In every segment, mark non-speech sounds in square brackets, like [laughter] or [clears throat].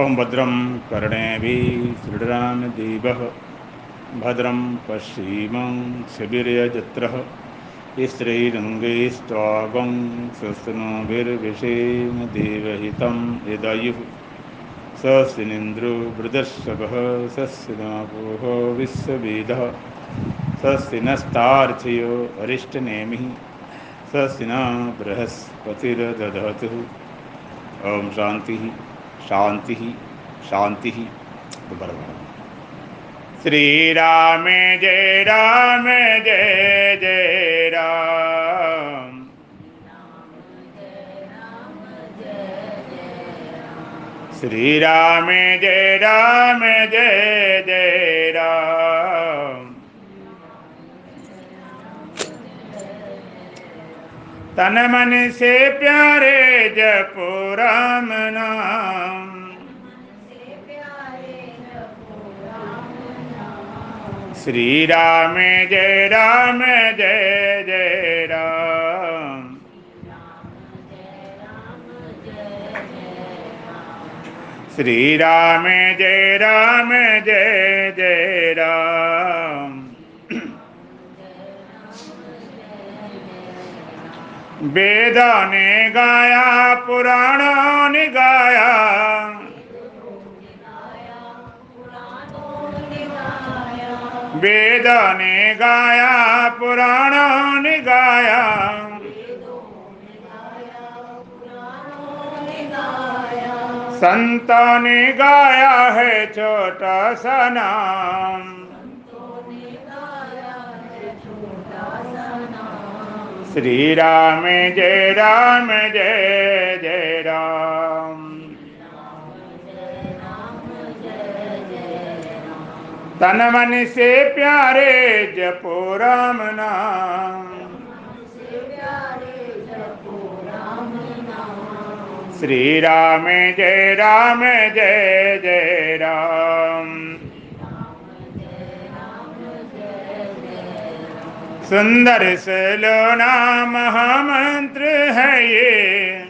ओं भद्रं कर्णेभिः शृणुरामदेवः भद्रं पश्चिमं शिबिर्यजत्रः स्त्रीरङ्गैस्त्वागं स्वस्नभिर्विषेम देवहितं यदायुः। स्वस्तिनिन्द्रो वृदर्शभः स्वस्ति नापोः विश्ववेदः स्वस्ति नस्तार्चयो अरिष्टनेमिः। स्वस्ति न बृहस्पतिर्दधतु ॐ शान्तिः। शान्तिः शांति। दोबारा श्री राम जय राम जय जय राम श्री राम जय राम जय जय राम तन मन से प्यारे जपो राम नाम श्री राम, जय राम, जय जय राम। श्री राम, जय राम, जय जय राम। वेदों ने गाया। पुराणों ने गाया। वेदों ने गाया पुराणों ने गाया संतों ने गाया है छोटा सा नाम। श्री राम जय राम जय जय राम। तन मन से प्यारे जपो राम नाम। श्री राम जय राम जय जय राम। सुंदर सलोना महामंत्र है ये।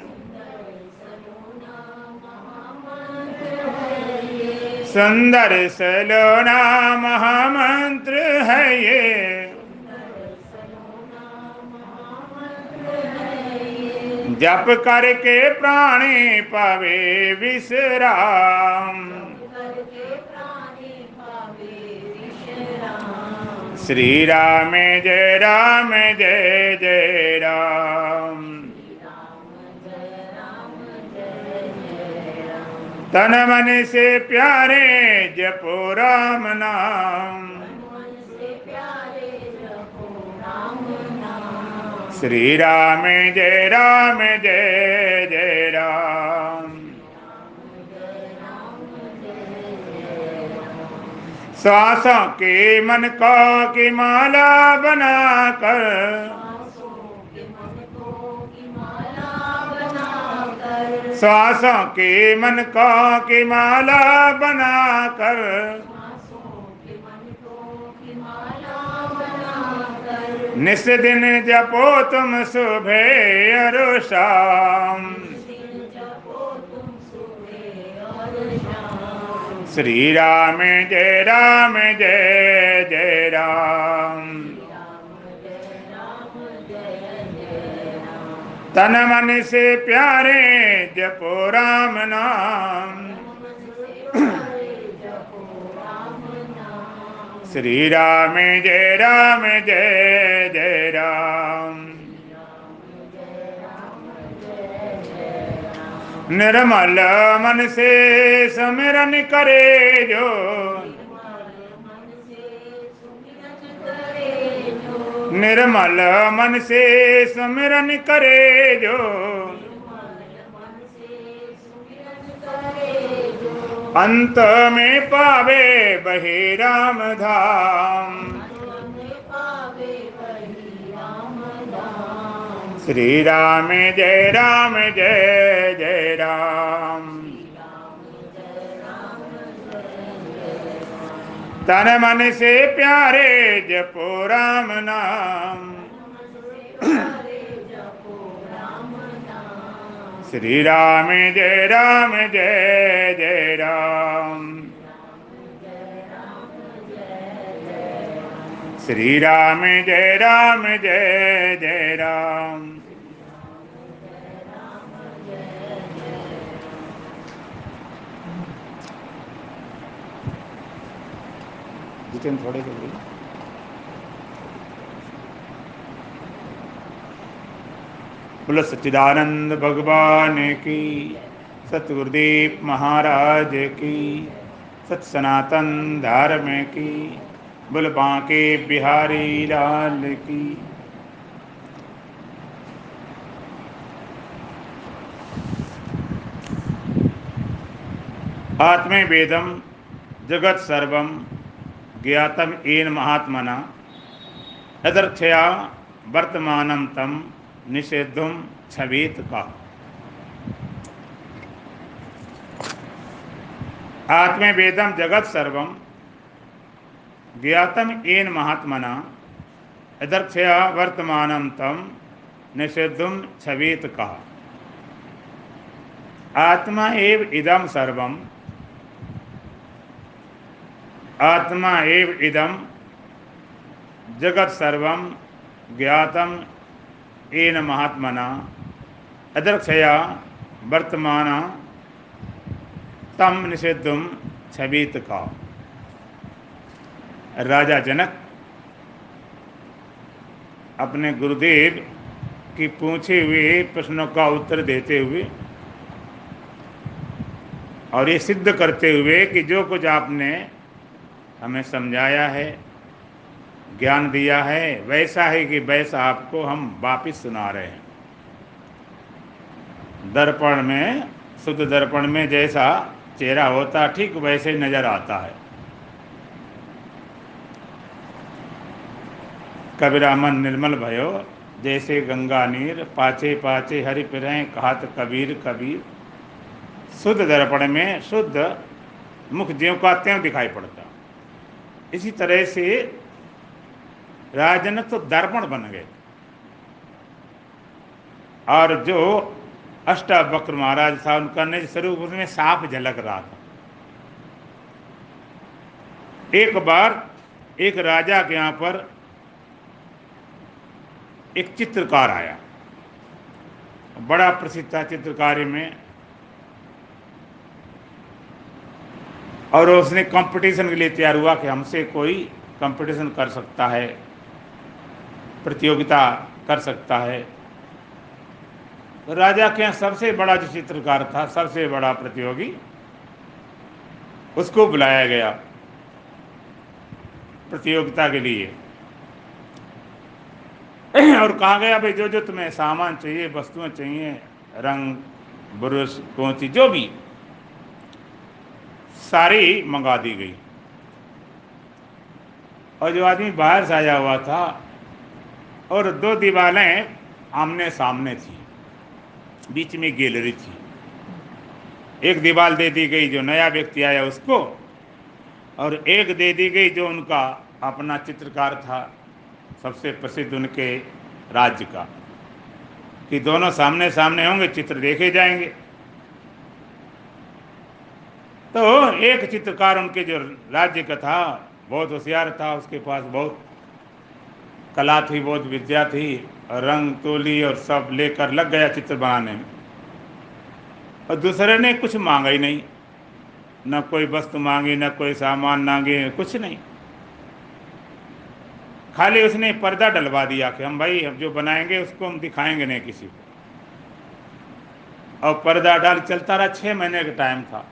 सुंदर सलोना महामंत्र है ये। जप करके प्राणी पावे विश्राम। श्री राम जय राम जय जय राम। तन मन से प्यारे जपो राम नाम। श्री राम जय राम जय जय राम। श्वासों के मन को की माला बनाकर। श्वासों के मन को की माला बनाकर। निस दिन जपो तुम सुबह और शाम। श्री राम जय राम जय जय राम। तन मन से प्यारे जपो राम नाम। श्री राम जय राम जय जय राम। निर्मल मन से सुमिरन करे जो। निर्मल मन से सुमिरन करे जो। अंत में पावे बहे राम धाम। श्री राम जय राम जय जय राम। तन मन से प्यारे जपो राम नाम। श्री राम जय राम जय जय राम। श्री राम जय राम जय जय राम। जितेंद्र थोड़े जल्दी बोलो, सच्चिदानंद भगवान की, सतगुरुदेव महाराज की सत सनातन धर्म की बोल बांके बिहारी लाल की। आत्मे वेदम जगत सर्वम ज्ञातम एन महात्मना। यदर्थया वर्तमानम तम निषेधुम छवेत का। आत्मे वेदम जगत सर्वम। ज्ञातम एन महात्मना। यदर्थया वर्तमानम तम निषेधुम छवेत का। आत्मा एव इदम सर्वम। आत्मा एव इदम जगत सर्व ज्ञातम एन महात्मना। अदर्क्षया वर्तमान तम निषेधुम छबीत का। राजा जनक अपने गुरुदेव की पूछे हुए प्रश्नों का उत्तर देते हुए और ये सिद्ध करते हुए कि जो कुछ आपने हमें समझाया है, ज्ञान दिया है, वैसा है कि वैसा आपको हम वापिस सुना रहे हैं। दर्पण में, शुद्ध दर्पण में जैसा चेहरा होता, ठीक वैसे नज़र आता है। कबीरा मन निर्मल भयो, जैसे गंगा नीर पाचे पाचे हरि पिरें कहत कबीर कबीर। शुद्ध दर्पण में शुद्ध मुख ज्यों का त्यों दिखाई पड़ता इसी तरह से राजन तो दर्पण बन गए। और जो अष्टावक्र महाराज था, उनका निज स्वरूप उसमें साफ़ झलक रहा था। एक बार एक राजा के यहाँ पर एक चित्रकार आया। बड़ा प्रसिद्ध था चित्रकारी में। और उसने कंपटीशन के लिए तैयार हुआ कि हमसे कोई कंपटीशन कर सकता है, प्रतियोगिता कर सकता है। राजा के यहाँ सबसे बड़ा जो चित्रकार था, सबसे बड़ा प्रतियोगी, उसको बुलाया गया प्रतियोगिता के लिए। और कहा गया, भाई जो जो तुम्हें सामान चाहिए, वस्तुएँ चाहिए, रंग, ब्रश, कौची, जो भी सारी मंगा दी गई। और जो आदमी बाहर से आया हुआ था, और दो दीवारें आमने सामने थी, बीच में गैलरी थी। एक दीवार दे दी गई जो नया व्यक्ति आया उसको, और एक दे दी गई जो उनका अपना चित्रकार था, सबसे प्रसिद्ध उनके राज्य का। कि दोनों सामने सामने होंगे, चित्र देखे जाएँगे। तो एक चित्रकार उनके जो राज्य का था, बहुत होशियार था, उसके पास बहुत कला थी, बहुत विद्या थी, और रंग, तोली और सब लेकर लग गया चित्र बनाने में। और दूसरे ने कुछ मांगा ही नहीं। न कोई वस्तु मांगी, न कोई सामान मांगे, कुछ नहीं। खाली उसने पर्दा डलवा दिया कि हम भाई हम जो बनाएँगे उसको हम दिखाएँगे नहीं किसी को। और पर्दा डाल चलता रहा छः महीने का टाइम था।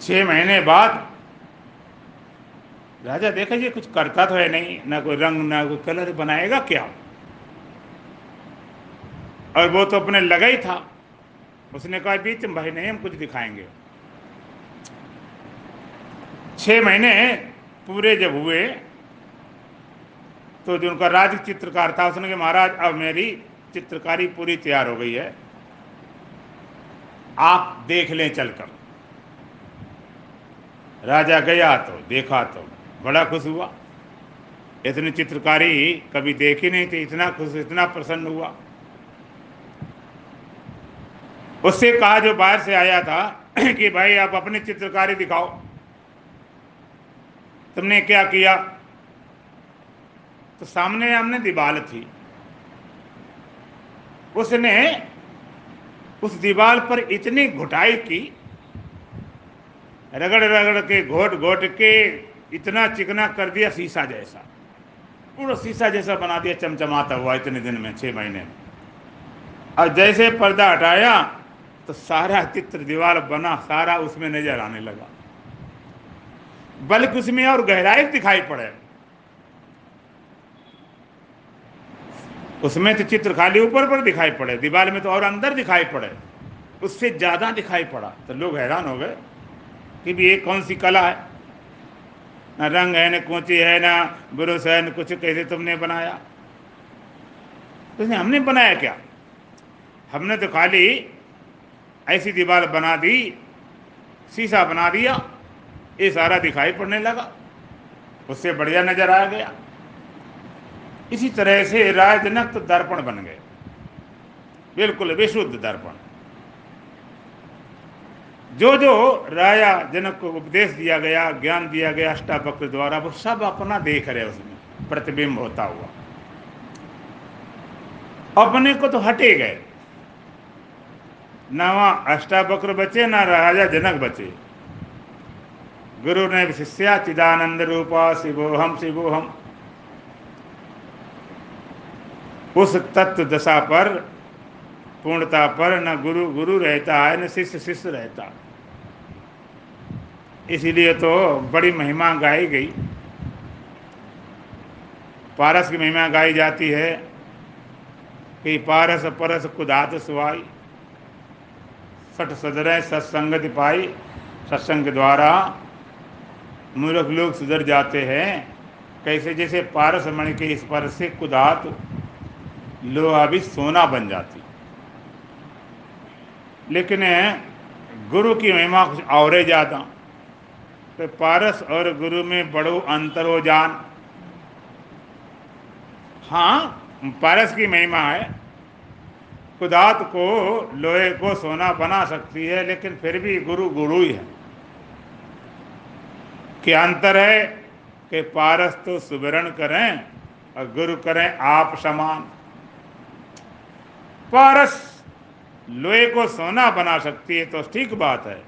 छः महीने बाद, राजा देखा जी कुछ करता तो है नहीं, ना कोई रंग, ना कोई कलर बनाएगा क्या? और वो तो अपने लगा ही था। उसने कहा, बीच भाई नहीं, हम कुछ दिखाएँगे। छः महीने पूरे जब हुए तो जो उनका राज चित्रकार था, उसने कहा, महाराज, अब मेरी चित्रकारी पूरी तैयार हो गई है। आप देख लें चलकर। राजा गया तो देखा तो बड़ा खुश हुआ। इतनी चित्रकारी कभी देखी नहीं थी, इतना खुश, इतना प्रसन्न हुआ। उससे कहा जो बाहर से आया था [clears throat] कि भाई आप अपनी चित्रकारी दिखाओ। तुमने क्या किया? तो सामने हमने दीवार थी। उसने उस दीवार पर इतनी घुटाई की रगड़ रगड़ के घोट घोट के, इतना चिकना कर दिया शीशा जैसा। पूरा शीशा जैसा बना दिया, चमचमाता हुआ इतने दिन में, छह महीने में। और जैसे पर्दा हटाया तो सारा चित्र, दीवार बना, सारा उसमें नज़र आने लगा। बल्कि उसमें और गहराई दिखाई पड़े। उसमें तो चित्र खाली ऊपर पर दिखाई पड़े, दीवार में तो और अंदर दिखाई पड़े। उससे ज़्यादा दिखाई पड़ा तो लोग हैरान हो गए। कि भी ये कौन सी कला है? ना रंग है, न कोची है, ना ब्रुश है, न कुछ कैसे तुमने बनाया? तो हमने बनाया क्या? हमने तो खाली ऐसी दीवार बना दी, शीशा बना दिया, ये सारा दिखाई पड़ने लगा। उससे बढ़िया नज़र आ गया। इसी तरह से राय जनक तो दर्पण बन गए। बिल्कुल विशुद्ध दर्पण। जो जो राया जनक को उपदेश दिया गया, ज्ञान दिया गया, अष्टावक्र द्वारा, वो सब अपना देख रहे उसमें, प्रतिबिंब होता हुआ। अपने को तो हटे गए। ना वहाँ अष्टावक्र बचे, ना राजा जनक बचे। गुरु ने शिष्या चिदानंद रूपा शिवोहम शिवोहम उस तत्व दशा पर पूर्णता पर न गुरु गुरु रहता है, न शिष्य शिष्य रहता। इसीलिए तो बड़ी महिमा गाई गई। पारस की महिमा गाई जाती है कि पारस, परस कुदात सुवाई। सठ सदर सत्संगति पाई। सत्संग द्वारा मूर्ख लोग सुधर जाते हैं। कैसे? जैसे पारस मणि के स्पर्श से कुदात, लोहा भी सोना बन जाती। लेकिन गुरु की महिमा कुछ और ज़्यादा। तो पारस और गुरु में बड़ो अंतर हो जान। हाँ पारस की महिमा है। खुदात को लोहे को सोना बना सकती है, लेकिन फिर भी गुरु गुरु ही है। क्या अंतर है कि पारस तो सुवरण करें और गुरु करें आप समान। पारस लोहे को सोना बना सकती है तो ठीक बात है,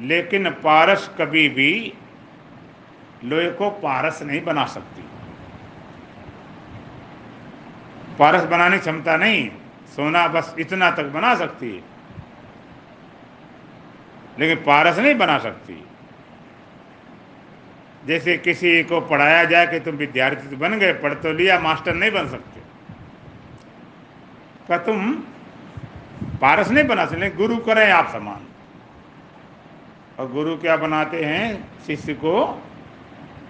लेकिन पारस कभी भी लोहे को पारस नहीं बना सकती। पारस बनाने क्षमता नहीं, सोना बस इतना तक बना सकती है, लेकिन पारस नहीं बना सकती। जैसे किसी को पढ़ाया जाए कि तुम विद्यार्थी तो बन गए, पढ़ तो लिया, मास्टर नहीं बन सकते। का तुम पारस नहीं बना सकते गुरु करें आप समान। और गुरु क्या बनाते हैं? शिष्य को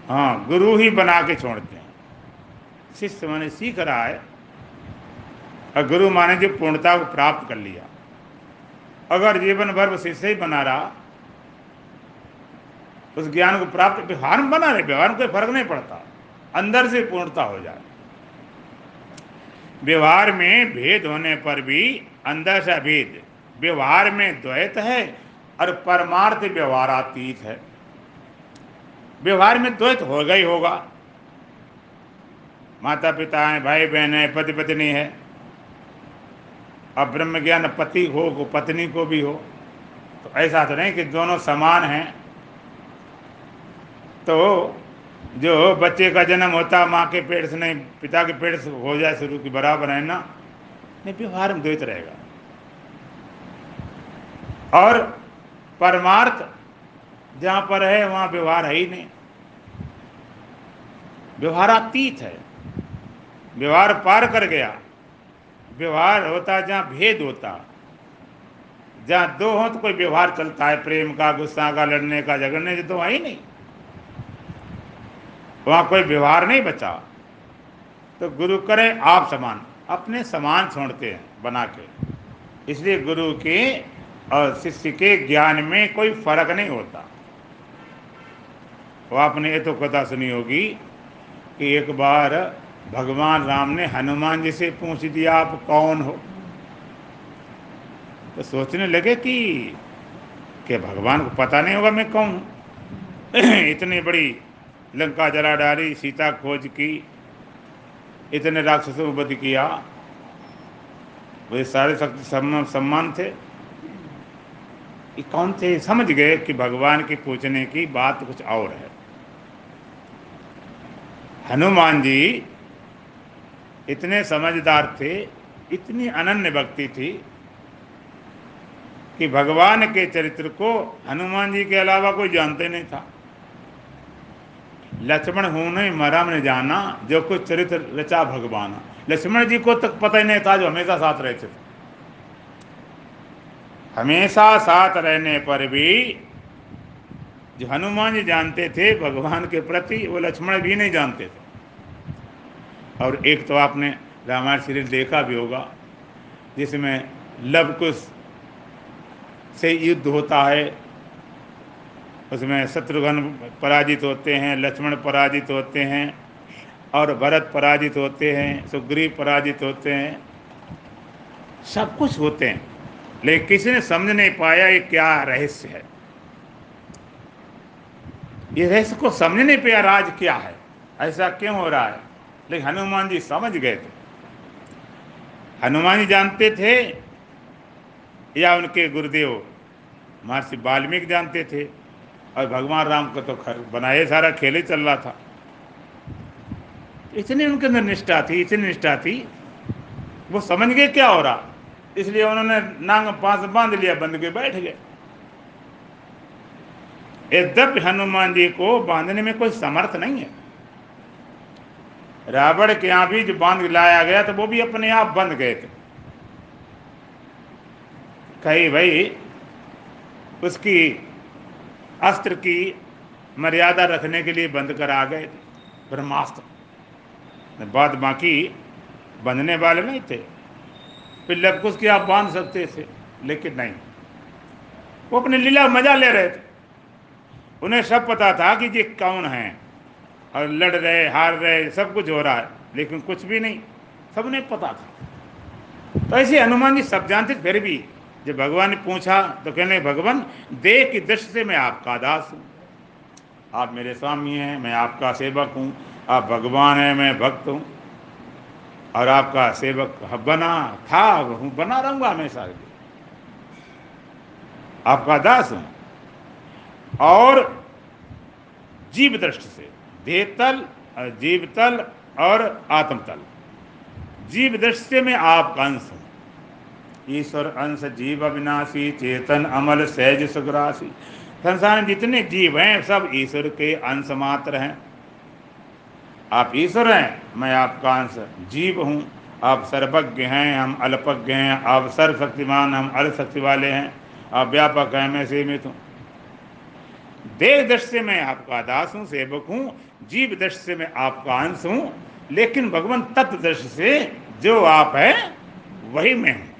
हाँ गुरु ही बना के छोड़ते हैं। शिष्य मैंने सीख रहा है, और गुरु माने जो पूर्णता को प्राप्त कर लिया। अगर जीवन भर वो शिष्य ही बना रहा, उस ज्ञान को प्राप्त, व्यवहार में बना रहे, व्यवहार में कोई फ़र्क नहीं पड़ता। अंदर से पूर्णता हो जाए व्यवहार में भेद होने पर भी अंदर से भेद व्यवहार में द्वैत है और परमार्थ व्यवहारातीत है। व्यवहार में द्वैत ही होगा। माता पिता है भाई बहन है। पति पत्नी है अब ब्रह्म ज्ञान पति हो को पत्नी को भी हो तो ऐसा तो नहीं कि दोनों समान हैं। तो जो बच्चे का जन्म होता, माँ के पेट से नहीं, पिता के पेट से हो जाए शुरू की बराबर है ना। व्यवहार में द्वैत रहेगा। और परमार्थ जहाँ पर है, वहाँ व्यवहार है ही नहीं। व्यवहारातीत है। व्यवहार पार कर गया। व्यवहार होता जहाँ भेद होता। जहाँ दो हो तो कोई व्यवहार चलता है, प्रेम का, गुस्सा का, लड़ने का, झगड़ने से तो वहाँ ही नहीं। वहाँ कोई व्यवहार नहीं बचा। तो गुरु करें आप समान। अपने समान छोड़ते हैं, बना के। इसलिए गुरु के और शिष्य के ज्ञान में कोई फ़र्क नहीं होता। वो आपने ये तो कथा सुनी होगी कि एक बार भगवान राम ने हनुमान जी से पूछ दिया, आप कौन हो? तो सोचने लगे कि कि भगवान को पता नहीं होगा मैं कौन हूँ। [clears throat] इतनी बड़ी लंका जला डाली सीता खोज की इतने राक्षसों को वध किया। वे सारे शक्ति सम्मान थे। ये कौन थे? समझ गए कि भगवान के पूछने की बात कुछ और है। हनुमान जी इतने समझदार थे, इतनी अनन्य भक्ति थी कि भगवान के चरित्र को हनुमान जी के अलावा कोई जानते नहीं था। लक्ष्मण होने मरा ने जाना, जो कुछ चरित्र रचा भगवान। लक्ष्मण जी को तक पता ही नहीं था, जो हमेशा साथ रहते थे। हमेशा साथ रहने पर भी जो हनुमान जी जानते थे, भगवान के प्रति, वो लक्ष्मण भी नहीं जानते थे। और एक तो आपने रामायण सीरीज़ देखा भी होगा, जिसमें लव कुश से युद्ध होता है उसमें शत्रुघ्न पराजित होते हैं, लक्ष्मण पराजित होते हैं, और भरत पराजित होते हैं, सुग्रीव पराजित होते हैं, सब कुछ होते हैं। लेकिन किसी ने समझ नहीं पाया ये क्या रहस्य है। ये रहस्य को समझ नहीं पाया राज क्या है। ऐसा क्यों हो रहा है? लेकिन हनुमान जी समझ गए थे। हनुमान जी जानते थे, या उनके गुरुदेव महर्षि वाल्मीकि जानते थे। और भगवान राम को तो खर बनाए सारा खेल ही चल रहा था। इतनी उनके अंदर निष्ठा थी, इतनी निष्ठा थी, वो समझ गए क्या हो रहा। इसलिए उन्होंने नांग पास बाँध लिया, बंद के बैठ गए। यद्यप हनुमान जी को बांधने में कोई समर्थ नहीं है। रावण के यहाँ भी जो बाँध लाया गया तो वो भी अपने आप बंद गए थे। कही भाई, उसकी अस्त्र की मर्यादा रखने के लिए बंद कर आ गए थे। ब्रह्मास्त्र। बाद बाकी बंधने वाले नहीं थे। फिर लबकुश की आप बाँध सकते थे, लेकिन नहीं। वो अपने लीला मज़ा ले रहे थे। उन्हें सब पता था कि ये कौन है। और लड़ रहे, हार रहे, सब कुछ हो रहा है, लेकिन कुछ भी नहीं। सब पता था। तो ऐसे हनुमान जी सब जानते फिर भी जब भगवान ने पूछा तो कहने भगवान, देह की दृष्टि से मैं आपका दास हूँ। आप मेरे स्वामी हैं, मैं आपका सेवक हूँ। आप भगवान हैं, मैं भक्त हूँ। और आपका सेवक बना था, हूँ, बना रहूँगा हमेशा आपका दास हूँ। और जीव दृष्टि से देहतल जीवतल और आत्मतल जीव दृष्टि से मैं आपका अंश हूँ। ईश्वर अंश जीव अविनाशी, चेतन, अमल, सहज सुग्रासी संसार में जितने जीव हैं, सब ईश्वर के अंश मात्र हैं। आप ईश्वर हैं, मैं आपका अंश जीव हूँ। आप सर्वज्ञ हैं, हम अल्पज्ञ हैं। आप सर्वशक्तिमान, हम अल्पशक्ति वाले हैं। आप व्यापक हैं, मैं सीमित हूँ। देह दृष्टि मैं आपका दास हूँ, सेवक हूँ। जीव दृष्टि से मैं आपका अंश हूँ। लेकिन भगवान तत्व दृष्टि से जो आप है, वही मैं हूँ।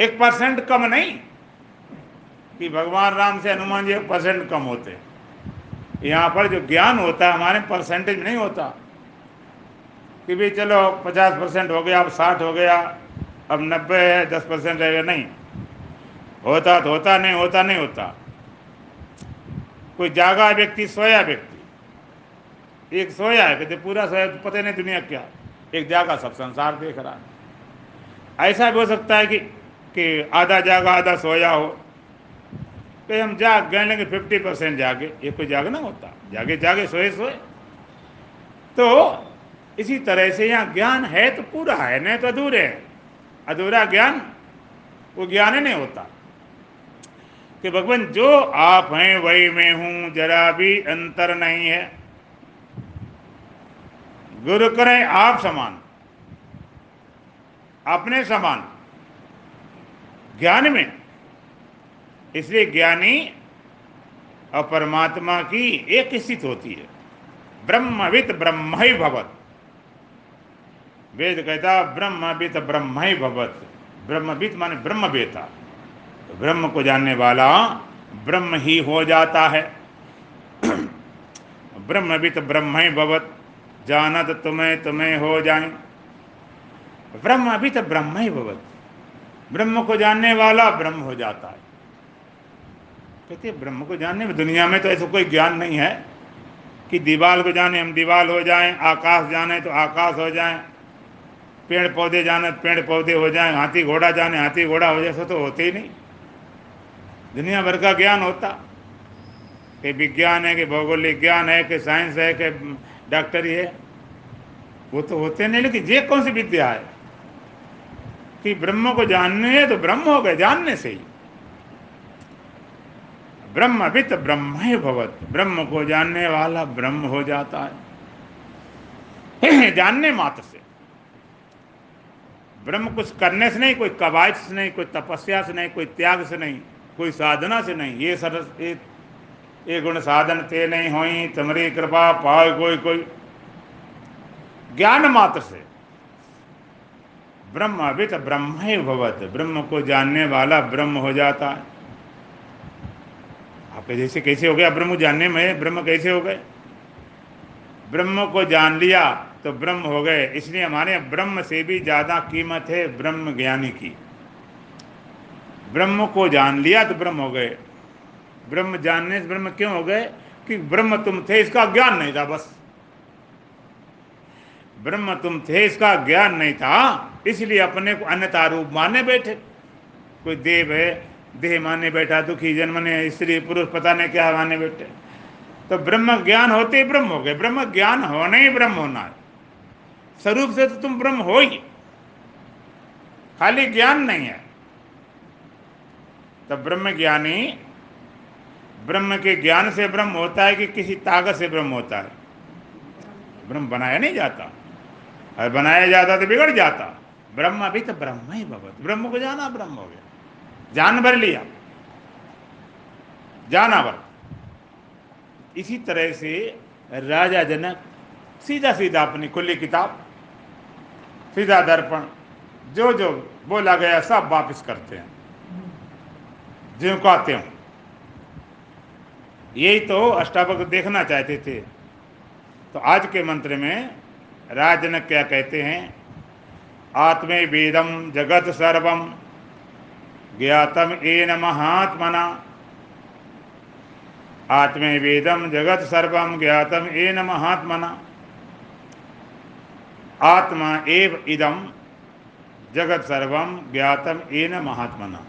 एक परसेंट कम नहीं, कि भगवान राम से हनुमान जी एक परसेंट कम होते। यहाँ पर जो ज्ञान होता है, हमारे परसेंटेज नहीं होता। कि भाई चलो, पचास परसेंट हो गया, अब साठ हो गया, अब नब्बे है, दस परसेंट रहेगा नहीं। होता तो होता, नहीं होता नहीं होता। कोई जागा व्यक्ति, सोया व्यक्ति। एक सोया है, कहते पूरा सोया तो पता नहीं दुनिया क्या। एक जागा सब संसार देख रहा है। ऐसा भी हो सकता है कि कि आधा जागा, आधा सोया हो। तो हम जाग गए लेंगे फिफ्टी परसेंट जागे। ये कोई जागना होता। जागे जागे, सोए सोए। तो इसी तरह से यहाँ ज्ञान है तो पूरा है, नहीं तो अधूरे है। अधूरा ज्ञान, वो ज्ञान ही नहीं होता। कि भगवान, जो आप हैं, वही मैं हूँ, जरा भी अंतर नहीं है। गुरु करें आप समान। अपने समान। ज्ञान में। इसलिए ज्ञानी और परमात्मा की एक स्थित होती है। ब्रह्मवित ब्रह्म ही भवत। वेद कहता ब्रह्मवित ब्रह्म ही भवत। ब्रह्मवित माने ब्रह्म बेता तो ब्रह्म को जानने वाला ब्रह्म ही हो जाता है। [clears throat] ब्रह्मवित ब्रह्म ही भवत। जानत तुम्हें तुम्हें हो जाए। ब्रह्मवित ब्रह्म ही भवत। ब्रह्म को जानने वाला ब्रह्म हो जाता है। कहते ब्रह्म को जानने में दुनिया में तो ऐसा कोई ज्ञान नहीं है कि दीवाल को जाने, हम दीवाल हो जाएँ, आकाश जाने तो आकाश हो जाएँ, पेड़ पौधे जाने तो पेड़ पौधे हो जाएँ, हाथी घोड़ा जाने, हाथी घोड़ा हो जाए, ऐसा तो होते ही नहीं। दुनिया भर का ज्ञान होता। कि विज्ञान है, कि भौगोलिक ज्ञान है, कि साइंस है, कि डॉक्टरी है, वो तो होते नहीं, लेकिन ये कौन सी विद्या है? कि ब्रह्म को जानने है तो ब्रह्म हो गए, जानने से ही। ब्रह्म वित्त ब्रह्म ही भवत। ब्रह्म को जानने वाला ब्रह्म हो जाता है। [clears throat] जानने मात्र से। ब्रह्म कुछ करने से नहीं, कोई कवायद से नहीं, कोई तपस्या से नहीं, कोई त्याग से नहीं, कोई साधना से नहीं। ये सरस, ये गुण साधन ते नहीं हुई तुम्हारी कृपा पाओ कोई कोई। ज्ञान मात्र से। ब्रह्म, अभी तो ब्रह्म ही भवत। ब्रह्म को जानने वाला ब्रह्म हो जाता है। आपके जैसे कैसे हो गया ब्रह्म जानने में? ब्रह्म कैसे हो गए? ब्रह्म को जान लिया तो ब्रह्म हो गए। इसलिए हमारे ब्रह्म से भी ज़्यादा कीमत है ब्रह्म ज्ञानी की। ब्रह्म को जान लिया तो ब्रह्म हो गए। ब्रह्म जानने से ब्रह्म क्यों हो गए? कि ब्रह्म तुम थे, इसका ज्ञान नहीं था बस। ब्रह्म तुम थे, इसका ज्ञान नहीं था। इसलिए अपने को अन्यता रूप माने बैठे। कोई देव है, देह माने बैठा, दुखी जन्म ने स्त्री, पुरुष, पता नहीं क्या माने बैठे। तो ब्रह्म ज्ञान होते ही ब्रह्म हो गए। ब्रह्म ज्ञान होने ही ब्रह्म होना है। स्वरूप से तो तुम ब्रह्म हो ही। खाली ज्ञान नहीं है। तो ब्रह्म ज्ञानी, ब्रह्म के ज्ञान से ब्रह्म होता है कि किसी ताकत से ब्रह्म होता है। ब्रह्म बनाया नहीं जाता। और बनाया जाता तो बिगड़ जाता। ब्रह्म अभी तो ब्रह्म ही भगवत। ब्रह्म को जाना, ब्रह्म हो गया। जान भर लिया। जाना भर। इसी तरह से राजा जनक सीधा सीधा अपनी खुली किताब, सीधा दर्पण जो जो बोला गया, सब वापस करते हैं। जो कहते हो यही तो अष्टावक देखना चाहते थे। तो आज के मंत्र में राजनक क्या कहते हैं? आत्मे वेदम जगत सर्वम ज्ञातम एन महात्मना। आत्मे वेदम जगत सर्व ज्ञातम एन महात्मना। आत्मा एव इदम जगत सर्व ज्ञातम एन महात्मना।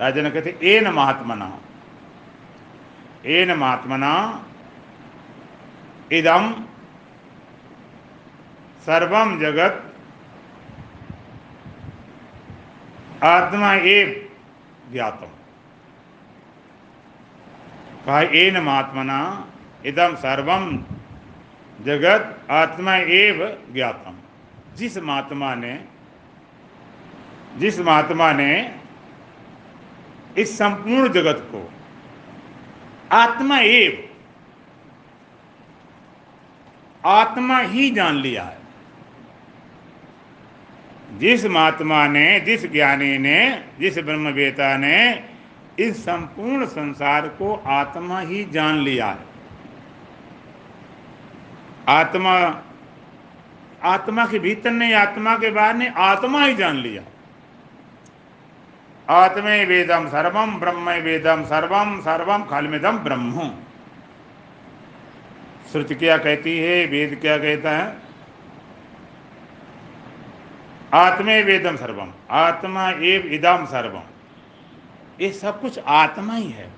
राजन कहते एन महात्मना। एन महात्मना इदम सर्वम जगत आत्मा एव ज्ञातम। कहा एन महात्मना इदम सर्वम जगत आत्मा एव ज्ञातम। जिस महात्मा ने, जिस महात्मा ने इस संपूर्ण जगत को आत्मा एव, आत्मा ही जान लिया है। जिस महात्मा ने, जिस ज्ञानी ने, जिस ब्रह्मवेता ने इस संपूर्ण संसार को आत्मा ही जान लिया है। आत्मा आत्मा के भीतर नहीं, आत्मा के बाहर नहीं, आत्मा ही जान लिया। आत्मे वेदम सर्वम, ब्रह्म वेदम सर्वम सर्वम खालमेदम ब्रह्म। श्रुति क्या कहती है, वेद क्या कहता है? आत्मे वेदम सर्वम, आत्मा एव इदम सर्वम। ये सब कुछ आत्मा ही है।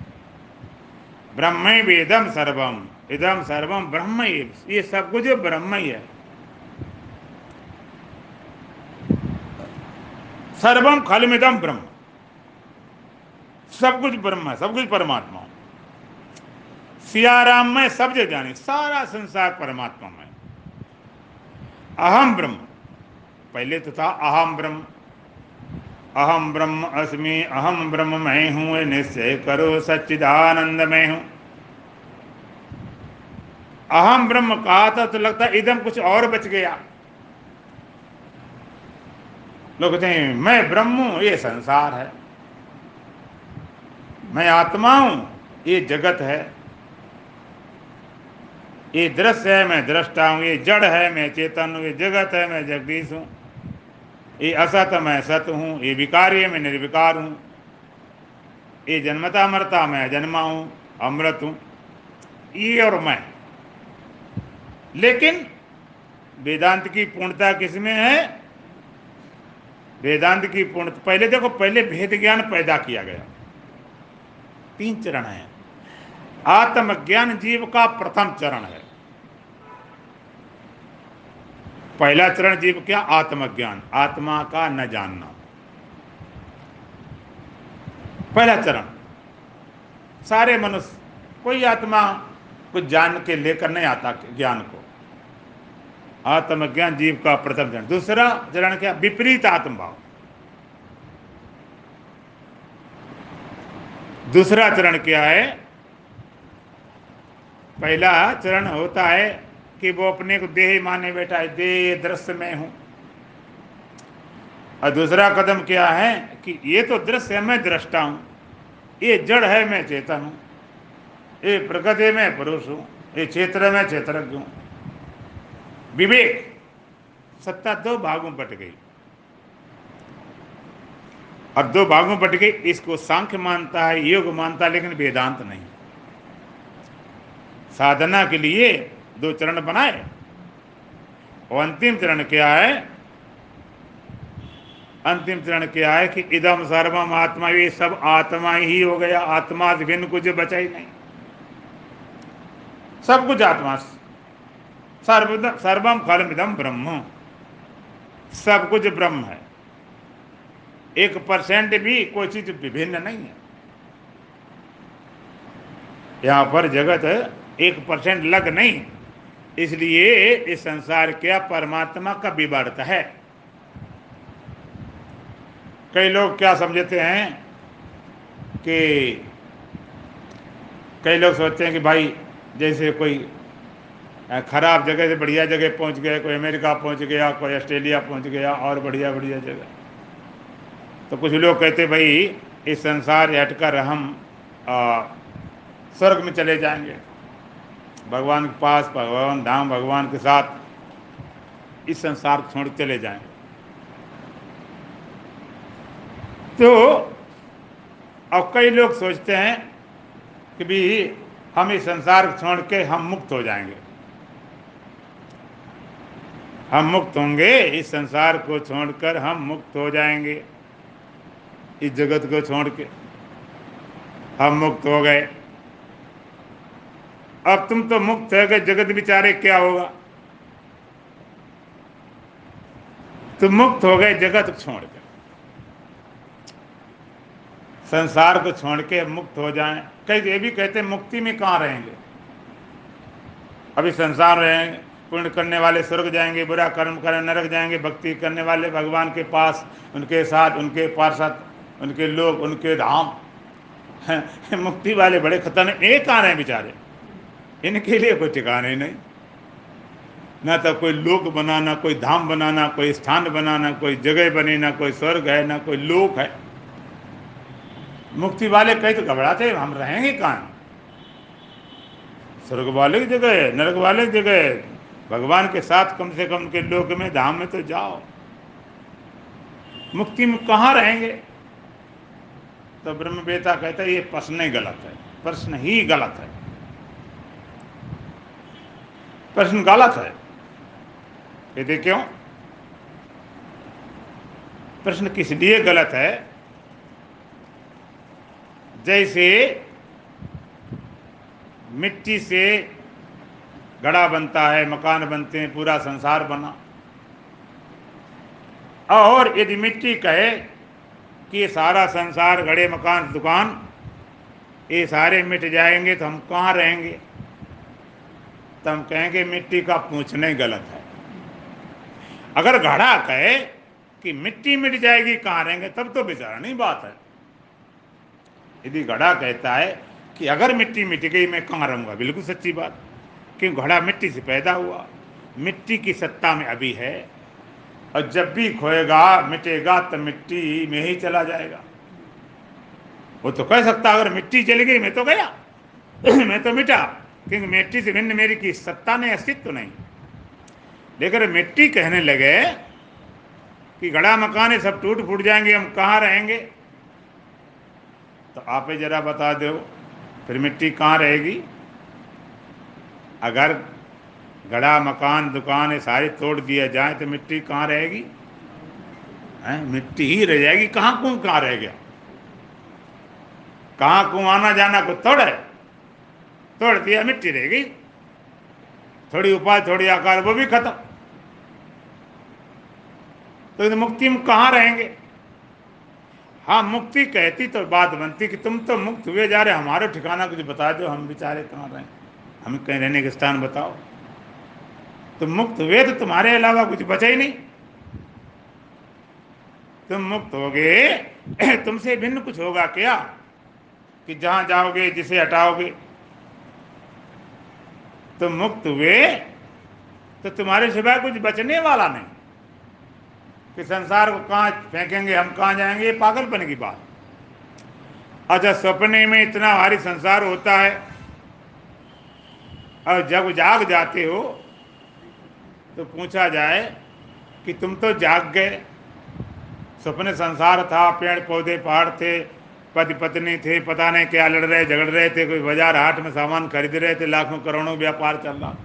ब्रह्म वेदम सर्वम, इदम सर्वम, ब्रह्म ये सब कुछ ब्रह्म ही है। सर्वम खलमिदम ब्रह्म। सब कुछ ब्रह्म है, सब कुछ परमात्मा सियाराम में सब जो जाने, सारा संसार परमात्मा में अहम ब्रह्म। पहले तो था अहम ब्रह्म। अहम ब्रह्म अस्मि अहम ब्रह्म मैं हूँ निश्चय करो सच्चिदानंद में हूँ। अहम ब्रह्म कहा था तो लगता इदम कुछ और बच गया। लोग कहते हैं, मैं ब्रह्म हूँ, ये संसार है। मैं आत्मा हूँ, ये जगत है। ये दृश्य है, मैं दृष्टा हूँ, ये जड़ है, मैं चेतन हूँ, ये जगत है, मैं जगदीश हूँ। ये असत मैं सत हूँ, ये विकार्य मैं निर्विकार हूँ। ये जन्मता, मरता मैं जन्मा हूँ, अमृत हूँ। ये और मैं। लेकिन वेदांत की पूर्णता किसमें है? वेदांत की पूर्ण पहले देखो, पहले भेद ज्ञान पैदा किया गया। तीन चरण है। आत्मज्ञान जीव का प्रथम चरण है। पहला चरण जीव क्या? आत्मज्ञान। आत्मा का न जानना। पहला चरण। सारे मनुष्य, कोई आत्मा कुछ जान के लेकर नहीं आता ज्ञान को। आत्मज्ञान जीव का प्रथम चरण। दूसरा चरण क्या? विपरीत आत्मभाव। दूसरा चरण क्या है? पहला चरण होता है कि वो अपने को देह माने बैठा है देह दृश्य में हूँ। और दूसरा कदम क्या है कि ये तो दृश्य है, मैं दृष्टा हूँ। ये जड़ है, मैं चेतन हूँ। ये प्रकृति में पुरुष हूँ। ये क्षेत्र में क्षेत्रज्ञ हूँ। विवेक, सत्ता दो भागों बट गई। और दो भागों बट गई, इसको सांख्य मानता है, योग मानता है, लेकिन वेदांत नहीं। साधना के लिए दो चरण बनाए। और अंतिम चरण क्या है? अंतिम चरण क्या है कि इदम सर्वम आत्मा, ये सब आत्मा ही हो गया। आत्मा भिन्न कुछ बचा ही नहीं। सब कुछ आत्मा सर्व सर्वम फलमिदम ब्रह्म। सब कुछ ब्रह्म है। एक परसेंट भी कोई चीज़ विभिन्न नहीं है। यहाँ पर जगत एक परसेंट लग नहीं इसलिए इस संसार क्या परमात्मा का विवर्त है। कई लोग क्या समझते हैं कि कई लोग सोचते हैं कि भाई, जैसे कोई खराब जगह से बढ़िया जगह पहुँच गया, कोई अमेरिका पहुँच गया, कोई ऑस्ट्रेलिया पहुँच गया, और बढ़िया बढ़िया जगह। तो कुछ लोग कहते भाई, इस संसार हटकर हम स्वर्ग में चले जाएँगे। भगवान के पास, भगवान, धाम भगवान के साथ इस संसार को छोड़ चले जाएँगे तो अब कई लोग सोचते हैं कि भी हम इस संसार को छोड़ के हम मुक्त हो जाएँगे। हम मुक्त होंगे, इस संसार को छोड़कर हम मुक्त हो जाएँगे, इस जगत को छोड़ के हम मुक्त हो गए। अब तुम तो मुक्त हो गए, जगत बिचारे क्या होगा? तुम मुक्त हो गए, जगत छोड़ के संसार को छोड़ के मुक्त हो जाएँ। कई ये भी कहते मुक्ति में कहाँ रहेंगे? अभी संसार रहेंगे पुण्य करने वाले स्वर्ग जाएँगे, बुरा कर्म करने, नरक जाएँगे, भक्ति करने वाले भगवान के पास, उनके साथ, उनके पार्षद, उनके लोग, उनके धाम। मुक्ति वाले बड़े खतरनाक एक आ रहे हैं बेचारे? इनके लिए कोई ठिकाने नहीं। ना तो कोई लोक बनाना, कोई धाम बनाना, कोई स्थान बनाना, कोई जगह बने, ना कोई स्वर्ग है, ना कोई लोक है। मुक्ति वाले कहीं तो घबराते हम रहेंगे कहाँ? स्वर्ग वाले की जगह है, नरक वाले की जगह है। भगवान के साथ कम से कम के लोक में, धाम में तो जाओ। मुक्ति में कहाँ रहेंगे? तो ब्रह्म बेता कहता है, ये प्रश्न ही गलत है, प्रश्न ही गलत है। प्रश्न गलत है। ये क्यों प्रश्न किस लिए गलत है? जैसे मिट्टी से घड़ा बनता है, मकान बनते हैं, पूरा संसार बना। और यदि मिट्टी कहे कि सारा संसार घड़े मकान, दुकान, ये सारे मिट जाएँगे तो हम कहाँ रहेंगे? तो हम कहेंगे मिट्टी का पूछना ही गलत है। अगर घड़ा कहे कि मिट्टी मिट जाएगी, कहाँ रहेंगे, तब तो बेचारा नहीं बात है। यदि घड़ा कहता है कि अगर मिट्टी मिट गई, मैं कहाँ रहूँगा? बिल्कुल सच्ची बात। क्यों? घड़ा मिट्टी से पैदा हुआ। मिट्टी की सत्ता में अभी है। और जब भी खोएगा, मिटेगा तो मिट्टी में ही चला जाएगा। वो तो कह सकता अगर मिट्टी चली गई, मैं तो गया। [clears throat] मैं तो मिटा। क्योंकि मिट्टी से भिन्न मेरी की सत्ता नहीं अस्तित्व नहीं। लेकर मिट्टी कहने लगे कि घड़ा मकान है सब टूट फूट जाएँगे, हम कहाँ रहेंगे? तो आप ही जरा बता दो, फिर मिट्टी कहाँ रहेगी? अगर घड़ा मकान दुकान सारे तोड़ दिया जाए तो मिट्टी कहाँ रहेगी? है? मिट्टी ही रह जाएगी। कहाँ कुआँ कहाँ रह गया? कहाँ कुआँ आना जाना को तोड़े तोड़ दिया, मिट्टी रह गई। थोड़ी उपाय थोड़ी आकार, वो भी खत्म। तो मुक्ति में कहाँ रहेंगे? हाँ मुक्ति कहती तो बात बनती कि तुम तो मुक्त हुए जा रहे, हमारे ठिकाना कुछ बता दो, हम बेचारे कहाँ रहे? हमें कहीं रहने के स्थान बताओ। तुम मुक्त हुए तो तुम्हारे अलावा कुछ बचा ही नहीं। तुम मुक्त हो गए, [clears throat] तुमसे भिन्न कुछ होगा क्या? कि जहाँ जाओगे, जिसे हटाओगे तुम मुक्त हुए तो तुम्हारे सिवाय कुछ बचने वाला नहीं। कि संसार को कहाँ फेंकेंगे, हम कहाँ जाएँगे पागलपन की बात। अच्छा सपने में इतना भारी संसार होता है, और जब जाग जाते हो तो पूछा जाए कि तुम तो जाग गए। सपने संसार था, पेड़, पौधे, पहाड़ थे पति पत्नी थे, पता नहीं क्या लड़ रहे, झगड़ रहे थे, कोई बाज़ार हाट में सामान खरीद रहे थे, लाखों करोड़ों व्यापार चल रहा।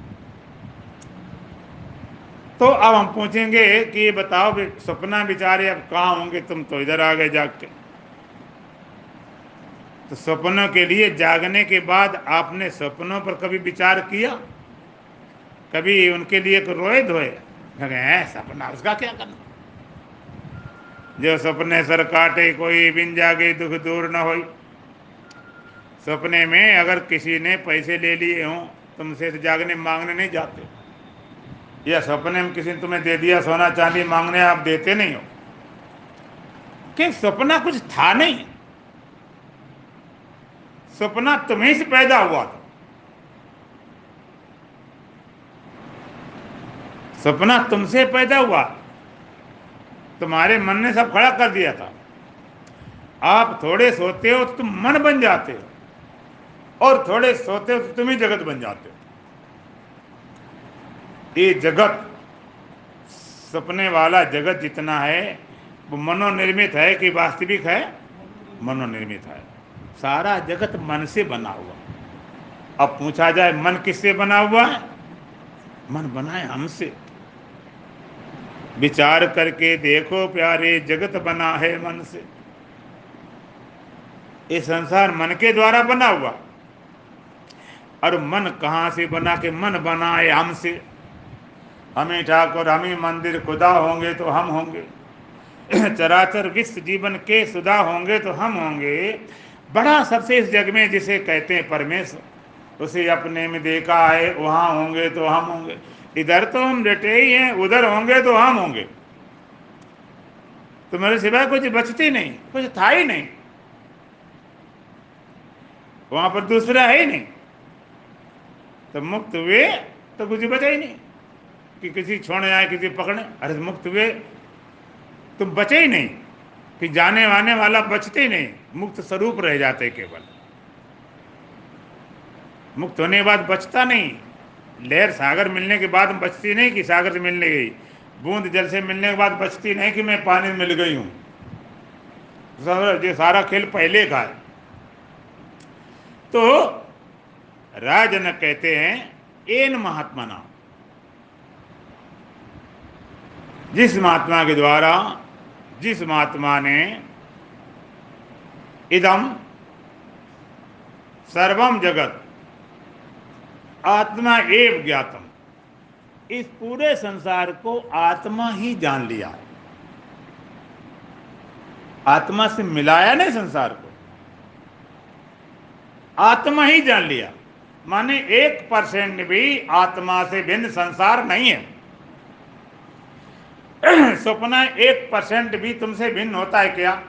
तो अब हम पूछेंगे कि ये बताओ सपना बिचारे अब कहाँ होंगे, तुम तो इधर आ गए जाग के तो सपनों के लिए जागने के बाद आपने सपनों पर कभी विचार किया? कभी उनके लिए रोए धोए? सपना, उसका क्या करना? जो सपने सर काटे, कोई बिन जागे दुख दूर न हो सपने में अगर किसी ने पैसे ले लिए हों तुमसे तो जागने मांगने नहीं जाते। या सपने में किसी ने तुम्हें दे दिया, सोना चांदी मांगने आप देते नहीं हो। कि सपना कुछ था नहीं? सपना तुम्हें से पैदा हुआ था। सपना तुमसे पैदा हुआ तुम्हारे मन ने सब खड़ा कर दिया था। आप थोड़े सोते हो तो तुम मन बन जाते हो, और थोड़े सोते हो तो तुम ही जगत बन जाते हो। ये जगत, सपने वाला जगत जितना है, वो मनोनिर्मित है कि वास्तविक है? मनोनिर्मित है। सारा जगत मन से बना हुआ अब पूछा जाए, मन किससे बना हुआ है? मन बना है हमसे। विचार करके देखो प्यारे, जगत बना है मन से। ये संसार मन के द्वारा बना हुआ। और मन कहाँ से बना के मन बना है हमसे? हमें ठाकुर, हमें मंदिर खुदा होंगे तो हम होंगे। [clears throat] चराचर विश्व जीवन के सुधा होंगे तो हम होंगे। बड़ा सबसे इस जग में जिसे कहते हैं परमेश्वर, उसे अपने में देखा है, वहाँ होंगे तो हम होंगे। इधर तो हम डटे ही हैं, उधर होंगे तो हम होंगे। तो मेरे सिवाय कुछ बचती नहीं, कुछ था ही नहीं। वहाँ पर दूसरा है ही नहीं। तो मुक्त हुए तो कुछ बचा ही नहीं। कि किसी छोड़ने आए, किसी पकड़े अरे मुक्त हुए तुम बचे ही नहीं। कि जाने वाने वाला बचते ही नहीं, मुक्त स्वरूप रह जाते केवल। मुक्त होने के बाद बचता नहीं। लहर सागर मिलने के बाद बचती नहीं कि सागर से मिलने गई। बूंद जल से मिलने के बाद बचती नहीं कि मैं पानी में मिल गई हूँ। ये सारा खेल पहले का है। तो राजन कहते हैं, एन महात्मा नाम। जिस महात्मा के द्वारा, जिस महात्मा ने इदम सर्वम जगत आत्मा एव ज्ञातम। इस पूरे संसार को आत्मा ही जान लिया आत्मा से मिलाया नहीं संसार को। आत्मा ही जान लिया। माने एक परसेंट भी आत्मा से भिन्न संसार नहीं है। [clears throat] सपना एक परसेंट भी तुमसे भिन्न होता है क्या?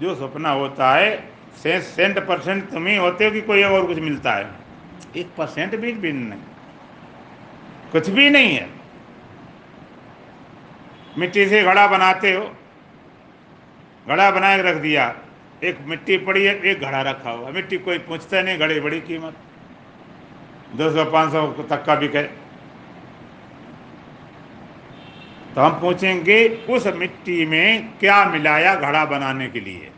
जो सपना होता है सेंट परसेंट तुम ही होते हो कि कोई और कुछ मिलता है? एक परसेंट भी भिन्न नहीं। कुछ भी नहीं है। मिट्टी से घड़ा बनाते हो। घड़ा बना के रख दिया। एक मिट्टी पड़ी है, एक घड़ा रखा हुआ मिट्टी कोई पूछता नहीं घड़े बड़ी कीमत। दो सौ, पाँच सौ तक का बिके। तो हम पूछेंगे, उस मिट्टी में क्या मिलाया घड़ा बनाने के लिए?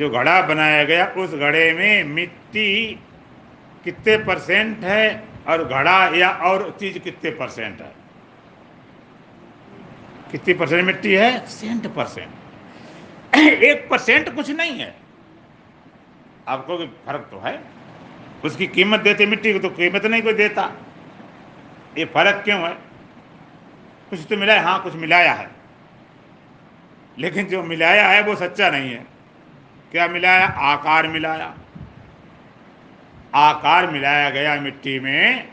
जो घड़ा बनाया गया, उस घड़े में मिट्टी कितने परसेंट है और घड़ा या और चीज़ कितने परसेंट है? कितनी परसेंट मिट्टी है? Cent percent. [coughs] एक परसेंट कुछ नहीं है। आपको फ़र्क तो है? उसकी कीमत देते, मिट्टी को तो कीमत नहीं कोई देता। ये फ़र्क क्यों है? कुछ तो मिलाया हाँ कुछ मिलाया है। लेकिन जो मिलाया है, वो सच्चा नहीं है। क्या मिलाया? आकार मिलाया। आकार मिलाया गया मिट्टी में,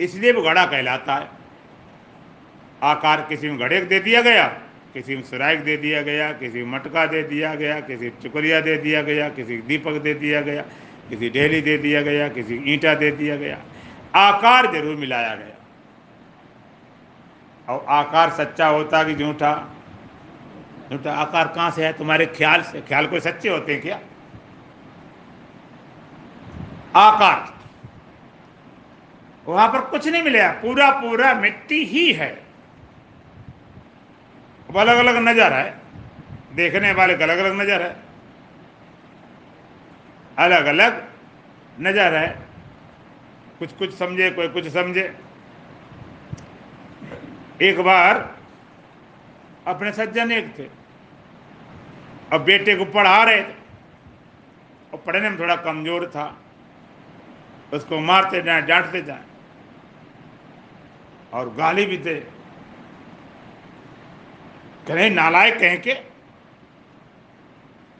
इसलिए वो घड़ा कहलाता है। आकार किसी में घड़े दे दिया गया, किसी में सुराइक दे दिया गया, किसी में मटका दे दिया गया, किसी चुकरिया दे दिया गया, किसी दीपक दे दिया गया, किसी डेली दे दिया गया, किसी ईंटा दे दिया गया। आकार ज़रूर मिलाया गया। और आकार सच्चा होता कि झूठा? झूठा आकार कहाँ से है? तुम्हारे ख्याल से। ख्याल कोई सच्चे होते हैं क्या? आकार। वहाँ पर कुछ नहीं मिला। पूरा पूरा मिट्टी ही है। अलग अलग नज़र है। देखने वाले का अलग अलग नज़र है। अलग अलग नज़र है। कुछ कुछ समझे कोई कुछ समझे। एक बार अपने सज्जन एक थे। अब बेटे को पढ़ा रहे थे। और पढ़ने में थोड़ा कमज़ोर था। उसको मारते जाए, डांटते जाए। और गाली भी दे। कहे नालायक कह के,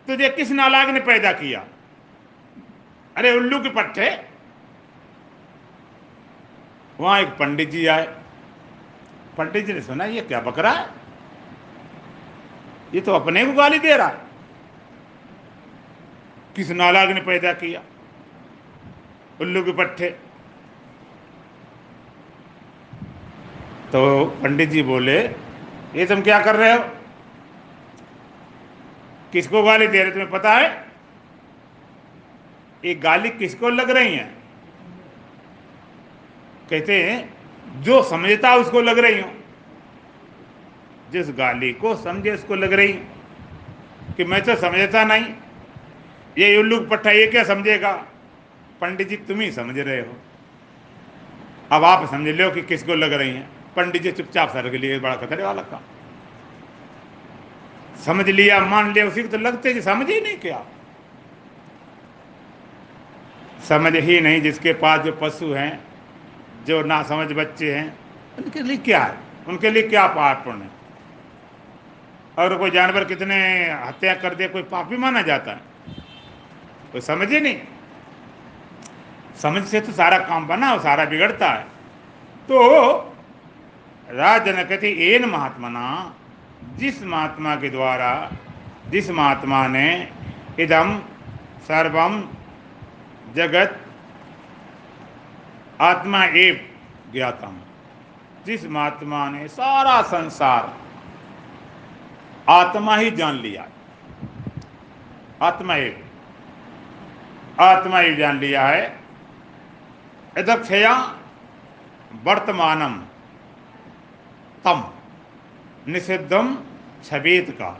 तुझे किस नालायक ने पैदा किया? अरे, उल्लू के पट्टे। वहाँ एक पंडित जी आए। पंडित जी ने सुना, ये क्या बकरा है? ये तो अपने को गाली दे रहा है। किस नालाग ने पैदा किया? उल्लू के पट्टे। तो पंडित जी बोले, ये तुम क्या कर रहे हो? किसको गाली दे रहे तुम्हें पता है? ये गाली किसको लग रही है? कहते हैं, जो समझता उसको लग रही हो। जिस गाली को समझे उसको लग रही कि मैं तो समझता नहीं। ये उल्लू पट्टा ये क्या समझेगा? पंडित जी, तुम ही समझ रहे हो। अब आप समझ लो कि किसको लग रही हैं। पंडित जी चुपचाप सर के लिए बड़ा खतरे वाला काम। समझ लिया, मान लिया, उसी को तो लगते जी समझ ही नहीं क्या। समझ ही नहीं जिसके पास जो पशु हैं, जो ना समझ बच्चे हैं, उनके लिए क्या है? उनके लिए क्या पाप पुण्य और कोई जानवर कितने हत्या कर दे, कोई पापी माना जाता है। कोई समझ नहीं। समझ से तो सारा काम बना और सारा बिगड़ता है। तो राजनकति एन महात्मना जिस महात्मा के द्वारा, जिस महात्मा ने इदम सर्वम जगत आत्मा एव ज्ञातम, जिस महात्मा ने सारा संसार आत्मा ही जान लिया आत्मा एव आत्मा ही जान लिया है। यदक्षया वर्तमानम तम, निषिद्धम छबेद का।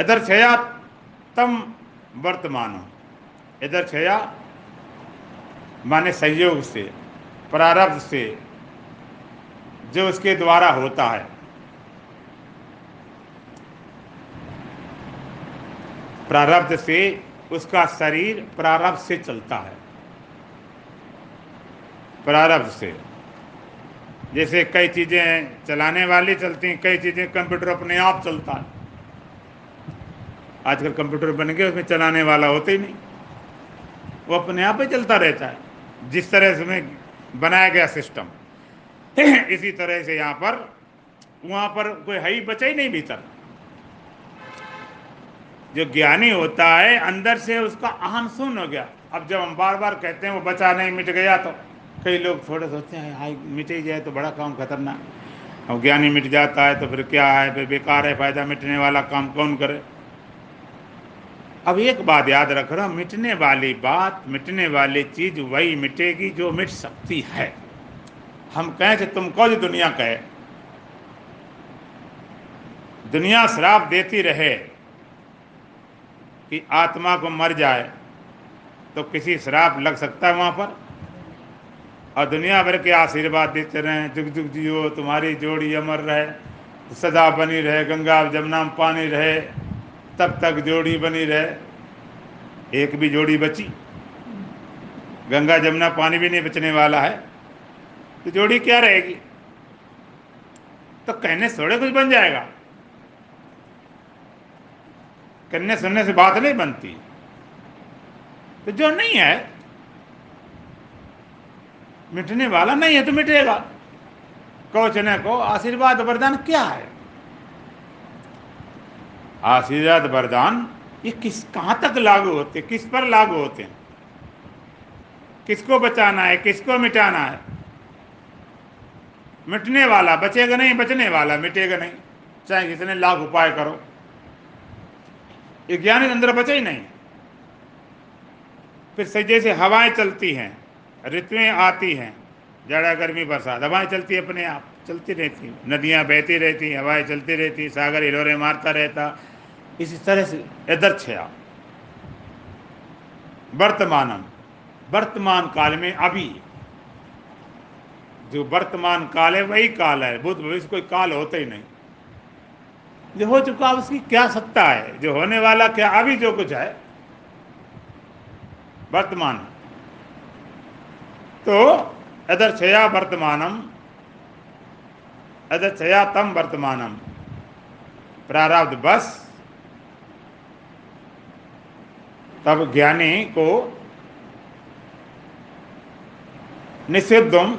इधर छया तम वर्तमान इधर छया माने संयोग से, प्रारब्ध से जो उसके द्वारा होता है। प्रारब्ध से उसका शरीर प्रारब्ध से चलता है। प्रारब्ध से। जैसे कई चीज़ें चलाने वाली चलती हैं, कई चीज़ें कंप्यूटर अपने आप चलता है। आजकल कंप्यूटर बन गए उसमें चलाने वाला होते ही नहीं। वो अपने आप ही चलता रहता है, जिस तरह से उसमें बनाया गया सिस्टम। इसी तरह से यहाँ पर, वहाँ पर कोई है ही बचा ही नहीं भीतर। जो ज्ञानी होता है, अंदर से उसका अहम सुन हो गया। अब जब हम बार बार कहते हैं, वो बचा नहीं, मिट गया तो। कई लोग थोड़े सोचते हैं हाई मिट ही जाए तो बड़ा काम खतरनाक। अब ज्ञानी मिट जाता है तो फिर क्या है, फिर बेकार है, फ़ायदा मिटने वाला काम कौन करे? अब एक बात याद रख रहा मिटने वाली बात, मिटने वाली चीज़ वही मिटेगी जो मिट सकती है। हम कहें तुम कौन दुनिया कहे? दुनिया श्राप देती रहे। कि आत्मा को मर जाए तो किसी श्राप लग सकता है वहाँ पर? और दुनिया भर के आशीर्वाद देते रहे जुग जुग जियो, तुम्हारी जोड़ी अमर रहे, सदा बनी रहे, गंगा जमुना में पानी रहे, तब तक जोड़ी बनी रहे। एक भी जोड़ी बची। गंगा जमुना पानी भी नहीं बचने वाला है तो जोड़ी क्या रहेगी? तो कहने थोड़े कुछ बन जाएगा। करने सुनने से बात नहीं बनती। तो जो नहीं है, मिटने वाला नहीं है तो मिटेगा। कौचने को, आशीर्वाद वरदान क्या है? आशीर्वाद वरदान, ये किस, कहाँ तक लागू होते, किस पर लागू होते हैं? किसको बचाना है, किसको मिटाना है? मिटने वाला बचेगा नहीं, बचने वाला मिटेगा नहीं। चाहे कितने लाख उपाय करो। ये ज्ञान अंदर बचा ही नहीं। फिर से जैसे हवाएँ चलती हैं, ऋतुएँ आती हैं जड़ा गर्मी, बरसात, हवाएँ चलती है अपने आप, चलती रहती नदियाँ बहती रहती हवाएँ चलती रहती सागर हिलोरे मारता रहता, इसी तरह से यदर्छया वर्तमानम, वर्तमान काल में अभी, जो वर्तमान काल है, वही काल है, बुद्ध भविष्य कोई काल होता ही नहीं। जो हो चुका उसकी क्या सत्ता है? जो होने वाला क्या, अभी जो कुछ है, वर्तमान। तो अदर्शया वर्तमानम अदर्शया तम वर्तमानम। प्रारब्ध बस, तब ज्ञानी को निषिद्धम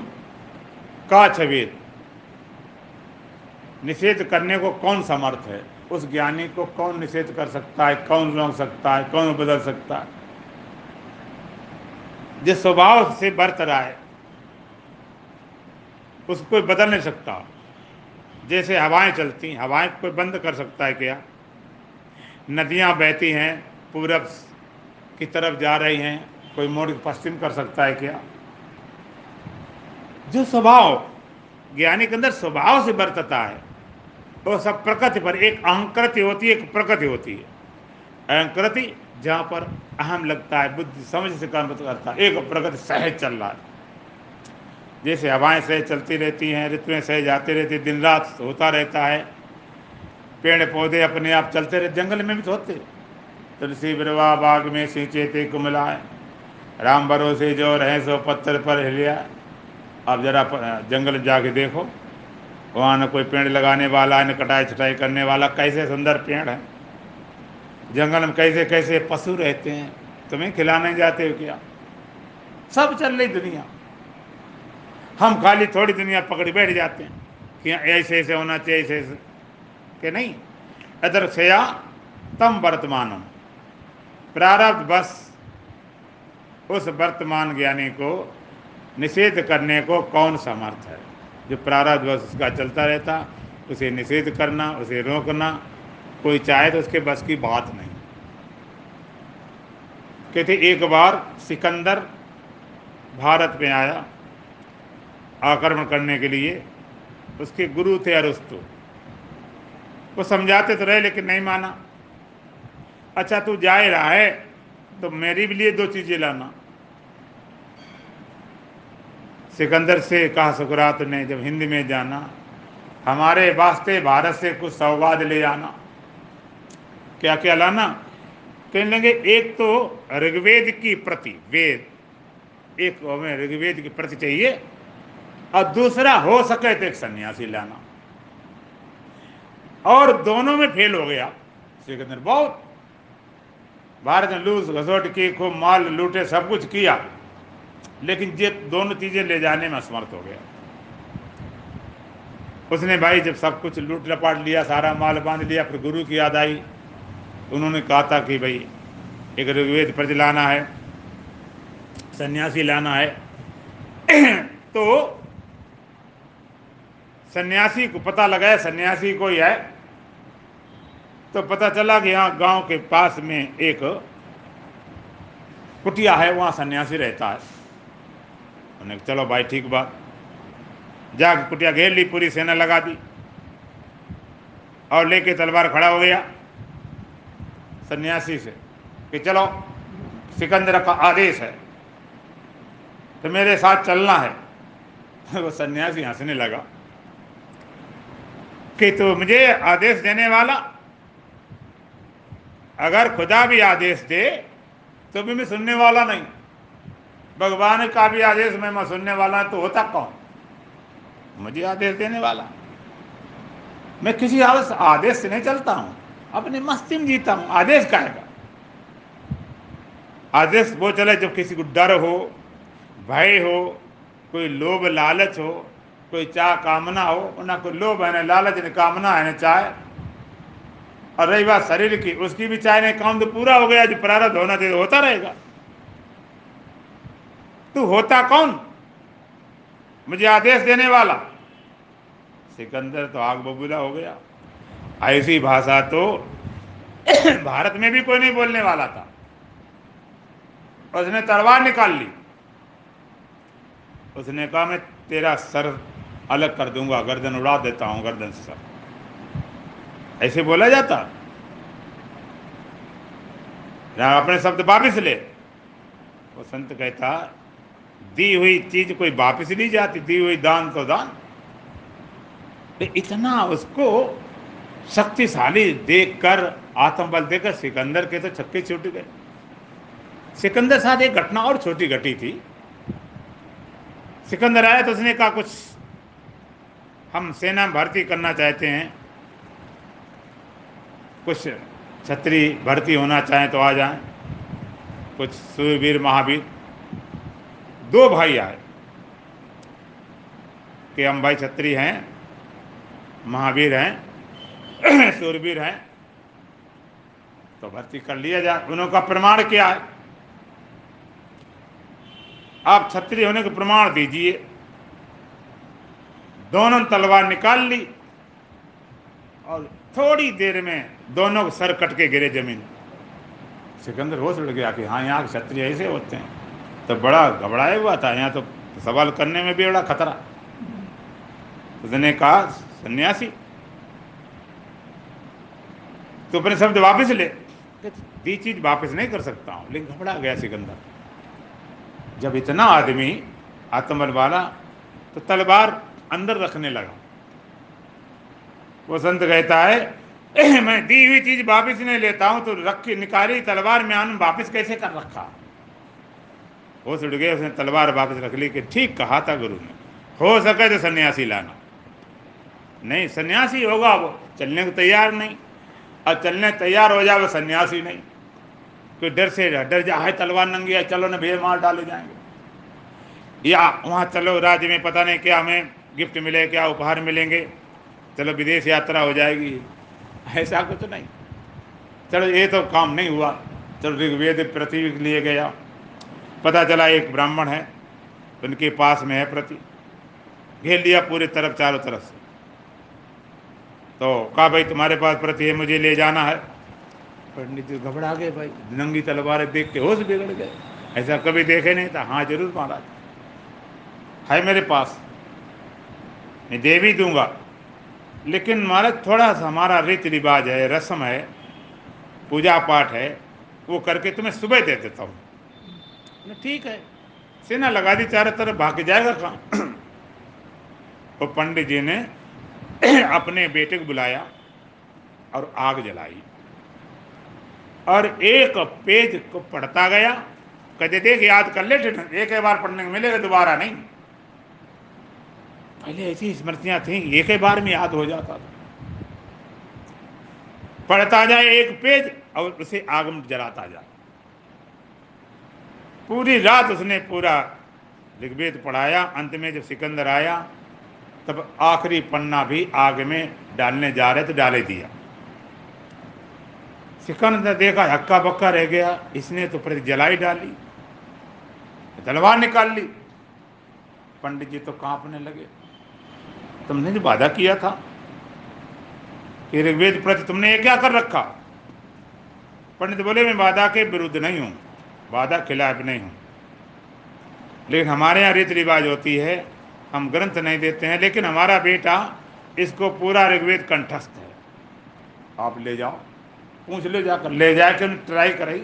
का छवेद निषेध करने को कौन समर्थ है? उस ज्ञानी को कौन निषेध कर सकता है? कौन रोक सकता है? कौन बदल सकता है? जिस स्वभाव से बरत रहा है उसको कोई बदल नहीं सकता। जैसे हवाएँ चलती हवाएँ कोई बंद कर सकता है क्या? नदियाँ बहती हैं, पूरब की तरफ़ जा रही हैं, कोई मोड़ पश्चिम कर सकता है क्या? जो स्वभाव ज्ञानी के अंदर स्वभाव से बरतता है वो सब प्रकृति पर एक अहंकृति होती है, एक प्रकृति होती है। अहंकृति जहाँ पर अहम लगता है, बुद्धि समझ से काम करता है, एक प्रकृति सहज चल रहा है। जैसे हवाएँ सहज चलती रहती हैं, ऋतुएँ सहज आती रहती दिन रात होता रहता है। पेड़ पौधे अपने आप चलते रहते जंगल में भी तो होते तुलसी बिरवा बाग में सिंचे थे कुमलाए राम भरोसे जो रहे सो पत्थर पर हिलिया। अब जरा जंगल जाके देखो। वहाँ न कोई पेड़ लगाने वाला, न कटाई छटाई करने वाला, कैसे सुंदर पेड़ है? जंगल में कैसे कैसे पशु रहते हैं? तुम्हें खिलाने जाते हो क्या? सब चल रही दुनिया। हम खाली थोड़ी दुनिया पकड़ बैठ जाते हैं कि ऐसे ऐसे होना चाहिए, ऐसे ऐसे। कि नहीं? अदर सया तम वर्तमानम। प्रारब्ध बस उस वर्तमान ज्ञानी को निषेध करने को कौन समर्थ है? जो प्रारब्ध बस उसका चलता रहता, उसे निषेध करना, उसे रोकना, कोई चाहे तो उसके बस की बात नहीं। कहते एक बार सिकंदर भारत में आया, आक्रमण करने के लिए, उसके गुरु थे अरुस्तु। वो समझाते तो रहे, लेकिन नहीं माना। अच्छा तू जा रहा है तो मेरी भी लिए दो चीज़ें लाना। सिकंदर से कहा, सुकरात ने जब हिंदी में जाना, हमारे वास्ते भारत से कुछ सौगात ले आना। क्या क्या लाना? कहने लगे, एक तो ऋग्वेद की प्रति, वेद, एक हमें ऋग्वेद की प्रति चाहिए, और दूसरा हो सके तो एक सन्यासी लाना। और दोनों में फेल हो गया, सिकंदर बहुत। भारत ने लूस, घसोट की, खूब माल लूटे, सब कुछ किया। लेकिन ये दोनों चीज़ें ले जाने में असमर्थ हो गया। उसने भाई जब सब कुछ लूट लपाट लिया, सारा माल बाँध लिया, फिर गुरु की याद आई उन्होंने कहा था कि भाई, एक ऋग्वेद प्रज लाना है, सन्यासी लाना है। [clears throat] तो सन्यासी को पता लगाया, सन्यासी कोई है तो पता चला कि यहाँ गाँव के पास में एक कुटिया है, वहाँ सन्यासी रहता है। उन्होंने चलो भाई, ठीक बात। जाके कुटिया घेर ली पूरी सेना लगा दी और लेके तलवार खड़ा हो गया सन्यासी से कि चलो, सिकंदर का आदेश है तो मेरे साथ चलना है। [laughs] वो सन्यासी हंसने लगा कि तो मुझे आदेश देने वाला? अगर खुदा भी आदेश दे तो भी मैं सुनने वाला नहीं। भगवान का भी आदेश में मैं सुनने वाला तो होता कौन? मुझे आदेश देने वाला। मैं किसी आदेश से नहीं चलता हूँ। अपनी मस्ती में जीता हूँ। आदेश का है। आदेश वो चले जब किसी को डर हो, भय हो, कोई लोभ लालच हो, कोई चाह कामना हो, ना कोई लोभ है, ना लालच, न कामना है, ना चाह। और रही बात शरीर की, उसकी भी चाहे नहीं काम तो पूरा हो गया, जो प्रारब्ध होना चाहिए, होता रहेगा। तू होता कौन? मुझे आदेश देने वाला। सिकंदर तो आग बबूला हो गया। ऐसी भाषा तो [coughs] भारत में भी कोई नहीं बोलने वाला था। उसने तलवार निकाल ली। उसने कहा, मैं तेरा सर अलग कर दूँगा, गर्दन उड़ा देता हूँ, गर्दन से सर। ऐसे बोला जाता। अपने शब्द वापिस ले। वो संत कहता दी हुई चीज़ कोई वापिस नहीं जाती, दी हुई दान तो दान। इतना उसको शक्तिशाली देखकर, आत्मबल देकर सिकंदर के तो छक्के छूट गए। सिकंदर साथ एक घटना और छोटी घटी थी। सिकंदर आया तो उसने कहा, कुछ हम सेना में भर्ती करना चाहते हैं। कुछ छत्री भर्ती होना चाहें तो आ जाएँ। कुछ सूरवीर महावीर दो भाई आए कि हम भाई छत्री हैं, महावीर हैं [clears throat] सूरवीर हैं। तो भर्ती कर लिया जाए। उनका प्रमाण क्या है? आप छत्री होने का प्रमाण दीजिए। दोनों तलवार निकाल ली और थोड़ी देर में दोनों सर कट के गिरे ज़मीन। सिकंदर होश उड़ गया कि हाँ यहाँ क्षत्रिय ऐसे होते हैं। तो बड़ा घबराया हुआ था, यहाँ तो सवाल करने में भी बड़ा खतरा। उसने कहा, सन्यासी तो अपने शब्द वापस ले। चीज़ वापस नहीं कर सकता हूँ, लेकिन घबरा गया सिकंदर। जब इतना आदमी आत्मबल वाला तो तलवार अंदर रखने लगा। वो संत कहता है मैं दी हुई चीज़ वापस नहीं लेता हूँ तो रख निकाली, तलवार में आन वापस कैसे कर रखा? वो सुट गए, उसने तलवार वापस रख ली कि ठीक कहा था गुरु ने। हो सके तो सन्यासी लाना। नहीं, सन्यासी होगा वो, चलने को तैयार नहीं। और चलने तैयार हो जाए वो सन्यासी नहीं। कोई डर से डर जा है तलवार नंगी है, चलो ना भीड़ मार डाले जाएँगे। या वहाँ चलो, राज्य में पता नहीं क्या हमें गिफ्ट मिले, क्या उपहार मिलेंगे। चलो, विदेश यात्रा हो जाएगी। ऐसा कुछ नहीं। चलो, ये तो काम नहीं हुआ। चलो, ऋग्वेद प्रति लिए गया। पता चला एक ब्राह्मण है उनके पास में है प्रति। घेर लिया पूरी तरफ़ चारों तरफ़ से। तो कहा भाई तुम्हारे पास प्रति है मुझे ले जाना है। पंडित जी घबरा गए भाई। नंगी तलवारें देख के होश बिगड़ गए। ऐसा कभी देखे नहीं था। हाँ ज़रूर महाराज। है मेरे पास। मैं दे भी दूँगा। लेकिन महाराज थोड़ा सा हमारा रीति रिवाज है रस्म है पूजा पाठ है वो करके तुम्हें सुबह दे देता हूँ। ठीक है। सेना लगा दी चारों तरफ़, भाग जाएगा कहाँ? वो पंडित जी ने [clears throat] अपने बेटे को बुलाया और आग जलाई। और एक पेज को पढ़ता गया, कहते, देख, याद कर ले एक बार पढ़ने को मिलेगा, दोबारा नहीं। पहले ऐसी स्मृतियाँ थी, एक ही बार में याद हो जाता था। पढ़ता जाए एक पेज और उसे आग में जलाता जाए। पूरी रात उसने पूरा ऋग्वेद पढ़ाया, अंत में जब सिकंदर आया, तब आखिरी पन्ना भी आग में डालने जा रहे तो डाले दिया। सिकंदर देखा, हक्का बक्का रह गया, इसने तो प्रति जलाई डाली, तलवार निकाल ली। पंडित जी तो कांपने लगे। तुमने जो वादा किया था कि ऋग्वेद प्रति तुमने ये क्या कर रखा? पंडित बोले, मैं वादा के विरुद्ध नहीं हूँ। वादा खिलाफ नहीं हूँ। लेकिन हमारे यहाँ रीति रिवाज होती है हम ग्रंथ नहीं देते हैं लेकिन हमारा बेटा इसको पूरा ऋग्वेद कंठस्थ है। आप ले जाओ पूछ ले जाकर ले जाकर ट्राई कराई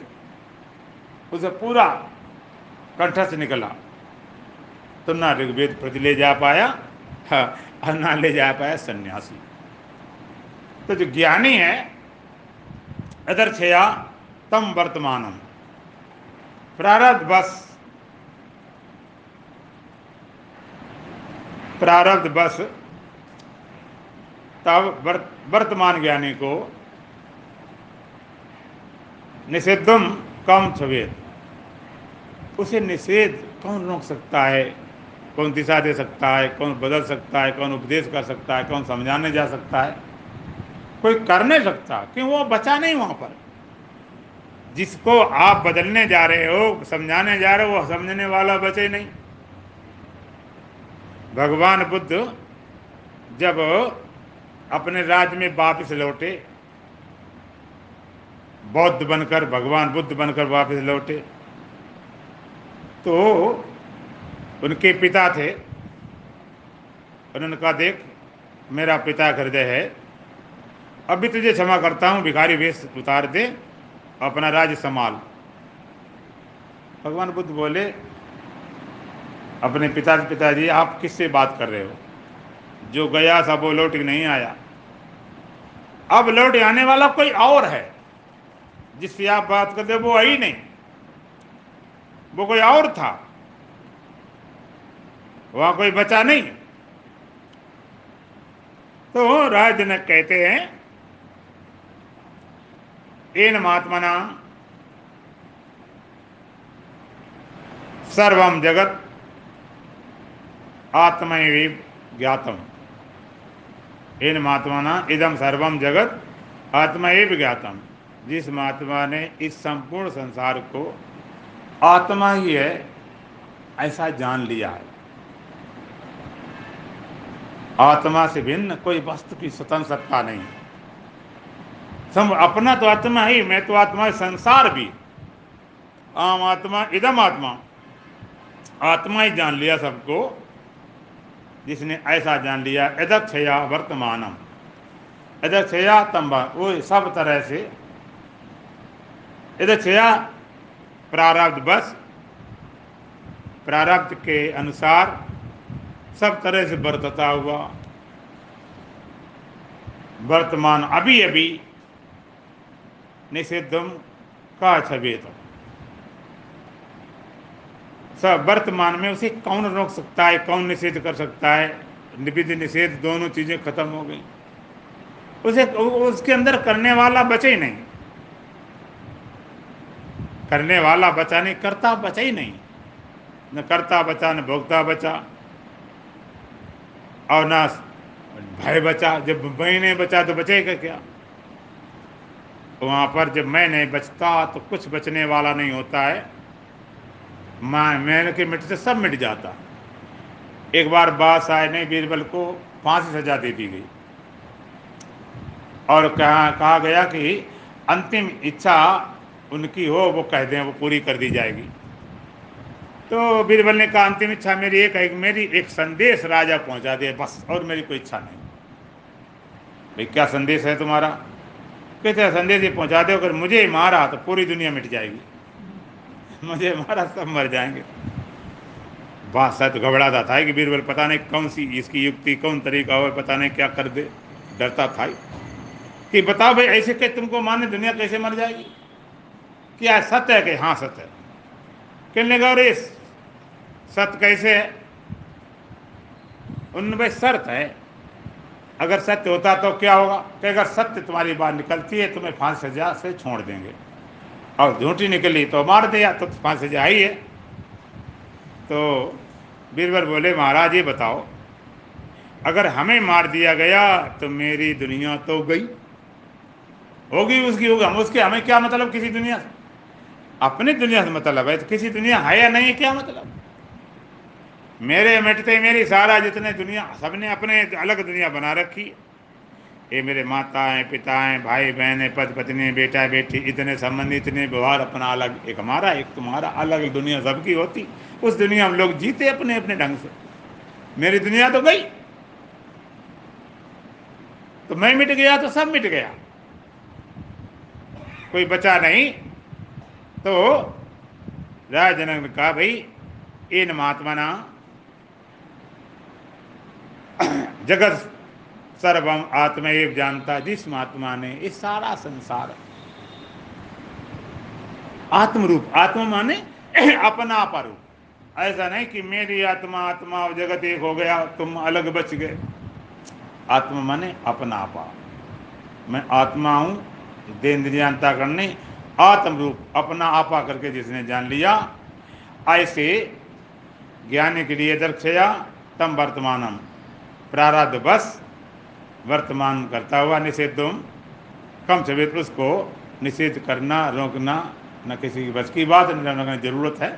उसे पूरा कंठस्थ निकला। तो ना ऋग्वेद प्रति ले जा पाया हाँ, और ना ले जा पाया सन्यासी। तो जो ज्ञानी है अदर्शया तम वर्तमानम। प्रारब्ध बस। प्रारब्ध बस। तब वर्तमान ज्ञानी को निषेधम कम छवेद। उसे निषेध कौन रोक सकता है? कौन दिशा दे सकता है? कौन बदल सकता है? कौन उपदेश कर सकता है? कौन समझाने जा सकता है? कोई कर नहीं सकता, क्यों? वो बचा नहीं वहाँ पर। जिसको आप बदलने जा रहे हो, समझाने जा रहे हो, वो समझने वाला बचे नहीं। भगवान बुद्ध जब अपने राज्य में वापस लौटे, बौद्ध बनकर, भगवान बुद्ध बनकर वापस लौटे तो उनके पिता थे उन्होंने कहा देख, मेरा पिता हृदय है। अभी तुझे क्षमा करता हूँ, भिखारी वेश उतार दे। अपना राज्य संभाल। भगवान बुद्ध बोले, अपने पिता पिताजी, आप किससे बात कर रहे हो? जो गया था, वो लौट नहीं आया। अब लौट आने वाला कोई और है, जिससे आप बात करते वो आई नहीं। वो कोई और था। वहाँ कोई बचा नहीं तो राजनक कहते हैं इन महात्मना सर्वम जगत आत्मैव ज्ञातम। इन महात्मा इदम सर्वम जगत आत्मैव ज्ञातम। जिस महात्मा ने इस संपूर्ण संसार को आत्मा ही है, ऐसा जान लिया है। आत्मा से भिन्न कोई वस्तु की स्वतंत्र सत्ता नहीं सम अपना तो आत्मा ही, मैं तो आत्मा संसार भी। आम आत्मा, इदम आत्मा। आत्मा ही जान लिया सबको, जिसने ऐसा जान लिया, यदक्षया वर्तमानम। यदक्षया तंबा, वो सब तरह से। यदक्षया प्रारब्ध बस, प्रारब्ध के अनुसार सब तरह से बरतता हुआ। वर्तमान अभी अभी निषिद्धम का छवेत सब वर्तमान में उसे कौन रोक सकता है, कौन निषेध कर सकता है? निविध निषेध, दोनों चीज़ें खत्म हो गई। उसे, उसके अंदर करने वाला बचे ही नहीं। करने वाला बचा नहीं, करता बचा ही नहीं। न करता बचा, न भोगता बचा, और ना भय बचा। जब मैं नहीं बचा तो बचेगा क्या? वहाँ पर जब मैं नहीं बचता तो कुछ बचने वाला नहीं होता है। मैं मैंने के मिटते सब मिट जाता। एक बार बादशाह ने बीरबल को फांसी सजा दे दी गई। और कहा कहा गया कि अंतिम इच्छा उनकी हो, वो कह दें, वो पूरी कर दी जाएगी। तो बीरबल ने कहा, अंतिम इच्छा मेरी एक है मेरी एक संदेश राजा पहुँचा दे, बस, और मेरी कोई इच्छा नहीं। भाई, क्या संदेश है तुम्हारा? कहते संदेश ये पहुँचा दे अगर मुझे मारा तो पूरी दुनिया मिट जाएगी। मुझे मारा, सब मर जाएँगे। बादशाह तो घबराता था कि बीरबल पता नहीं कौन सी इसकी युक्ति, कौन तरीका हो पता नहीं क्या कर दे, डरता था कि बताओ भाई, ऐसे के तुमको माने दुनिया कैसे मर जाएगी? क्या सत्य है कि हाँ सत्य है? कहने लगा सत्य कैसे है? उन भाई शर्त है अगर सत्य होता तो क्या होगा? कि अगर सत्य तुम्हारी बात निकलती है, तुम्हें फांसी सजा से छोड़ देंगे। और झूठी निकली तो मार दिया तो फांसी सजा ही है। तो बीरबर बोले, महाराज, ये बताओ, अगर हमें मार दिया गया तो मेरी दुनिया तो गई। होगी उसकी, होगी। हम उसके, हमें क्या मतलब किसी दुनिया से? अपनी दुनिया से मतलब है तो किसी दुनिया है या नहीं है, क्या मतलब? मेरे मिटते मेरी सारा जितने दुनिया, सबने अपने अलग दुनिया बना रखी ये मेरे माता हैं पिता हैं भाई बहन है पति पत्नी, बेटा बेटी, इतने संबंधी, इतने व्यवहार, अपना अलग, एक हमारा, एक तुम्हारा, अलग दुनिया सबकी होती। उस दुनिया में लोग जीते अपने अपने ढंग से। मेरी दुनिया तो गई। तो मैं मिट गया तो सब मिट गया। कोई बचा नहीं। तो राज जनक ने कहा, भाई, इन महात्मा ना [coughs] जगत सर्वम आत्मएव जानता, जिस महात्मा ने इस सारा संसार आत्मरूप, आत्मा माने [coughs] अपना रूप ऐसा नहीं कि मेरी आत्मा आत्मा और जगत एक हो गया, तुम अलग बच गए। आत्मा माने अपना आपा। मैं आत्मा हूँ देन्द्रियांता करने आत्म रूप अपना आपा करके जिसने जान लिया, ऐसे ज्ञान के लिए दर्शया तम वर्तमानम। प्रारब्ध बस वर्तमान करता हुआ निषेध कम से उसको निषेध करना, रोकना, न किसी की बस की बात, न ज़रूरत है।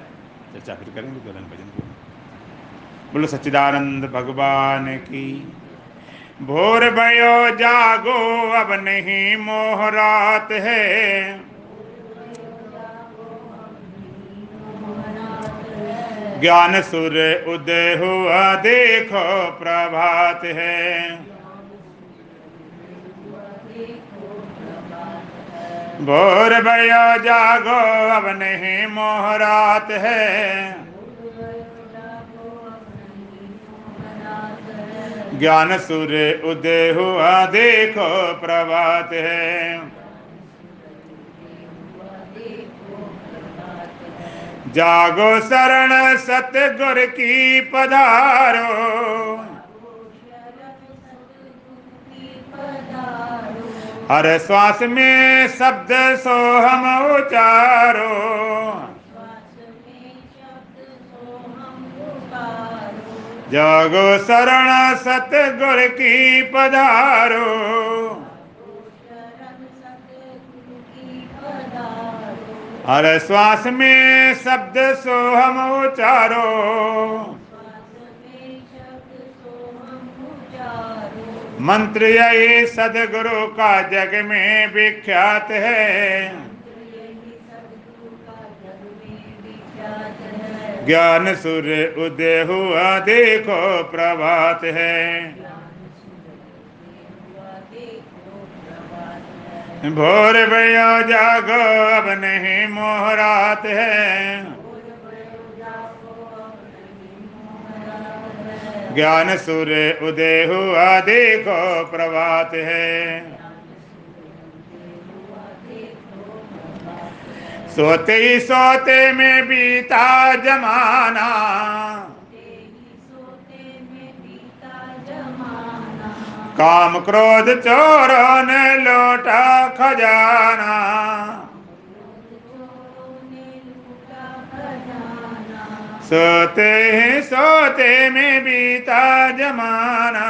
चर्चा फिर करेंगे तो भजन को बोलो, सच्चिदानंद भगवान की, भोर भयो जागो, अब नहीं मोह रात है। ज्ञान सूर्य उदय हुआ देखो प्रभात है। भोर भयो जागो, अब नहीं मोहरात है। ज्ञान सूर्य उदय हुआ देखो प्रभात है। जागो शरण सतगुर की पधारो। हर श्वास में शब्द सो हम उचारो। जागो शरण सतगुर की पधारो। हर श्वास में शब्द सो हम उचारो मंत्र यही सदगुरु का जग में विख्यात है। ज्ञान सूर्य उदय हुआ देखो प्रभात है। भोर भैया जागो, अब नहीं मोहरात है। ज्ञान सूर्य उदय हुआ देखो प्रभात है। सोते ही सोते में बीता जमाना। काम क्रोध चोरों ने लौटा खजाना। सोते ही, सोते में बीता जमाना।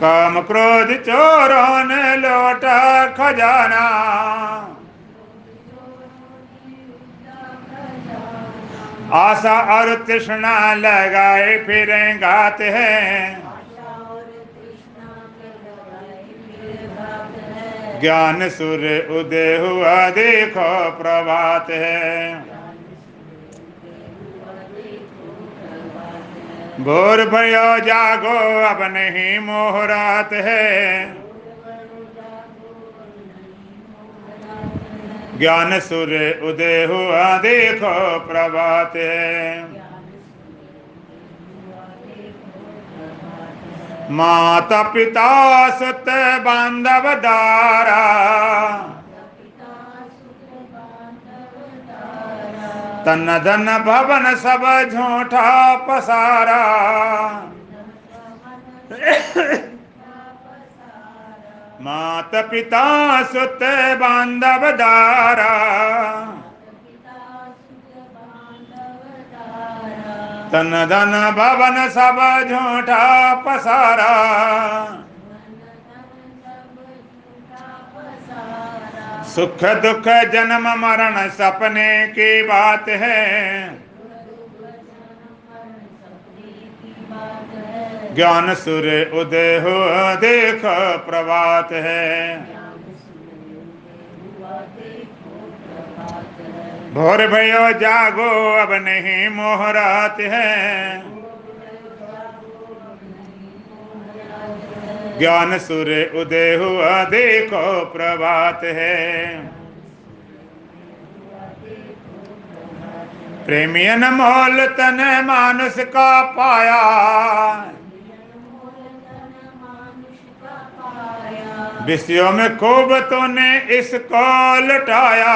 काम क्रोध चोरों ने लौटा खजाना। आशा और तृष्णा लगाए फिर, गाते हैं। ज्ञान सूर्य उदय हुआ, देखो प्रभात है। भोर भयो, जागो, अब नहीं मोहरात है। ज्ञान सूर्य उदय हुआ देखो प्रभात। माता पिता सुत बांधव दारा। तन धन भवन सब झूठा पसारा। मात पिता सुत बांधव दारा। तन धन भवन सब झूठा पसारा। सुख दुख जन्म मरण सपने की बात है। ज्ञान सूर्य उदय हो, देख प्रभात है। भोर भयो, जागो, अब नहीं मोहरात है। ज्ञान सूर्य उदय हुआ, देखो प्रभात है। प्रेमियन अनमोल तन मानुष का पाया। विषयों में खूब तूने इसको लुटाया।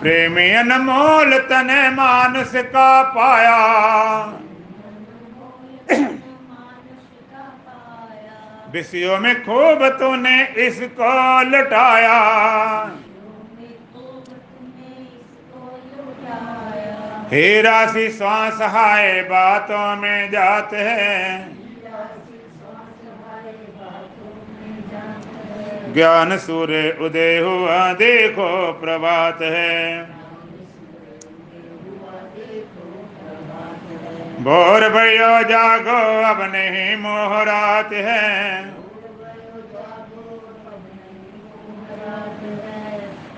प्रेमी अनमोल तने मानस का पाया। विषयों में खूब तूने इसको लुटाया। हे राशि श्वास हाय बातों में जाते हैं। ज्ञान सूर्य उदय हुआ देखो, प्रभात है। भोर भयो जागो अब नहीं मोहरात है।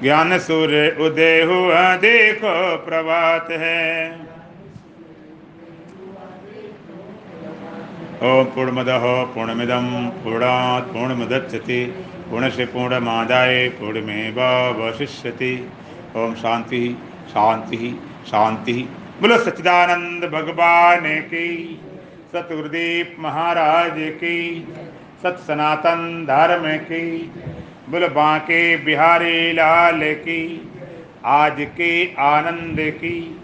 ज्ञान सूर्य उदय हुआ देखो, प्रभात है। ओम पूर्णमद पूर्णमिदम पूर्णात् पूर्णमुदच्यते पूर्णस्य पूर्णमादाय पूर्णमेवावशिष्यते। ओम शांति शांति शांति। बोलो सच्चिदानंद भगवान की सतगुरुदीप महाराज की, सत सनातन धर्म की बोल बांके बिहारी लाल की आज के आनंद की।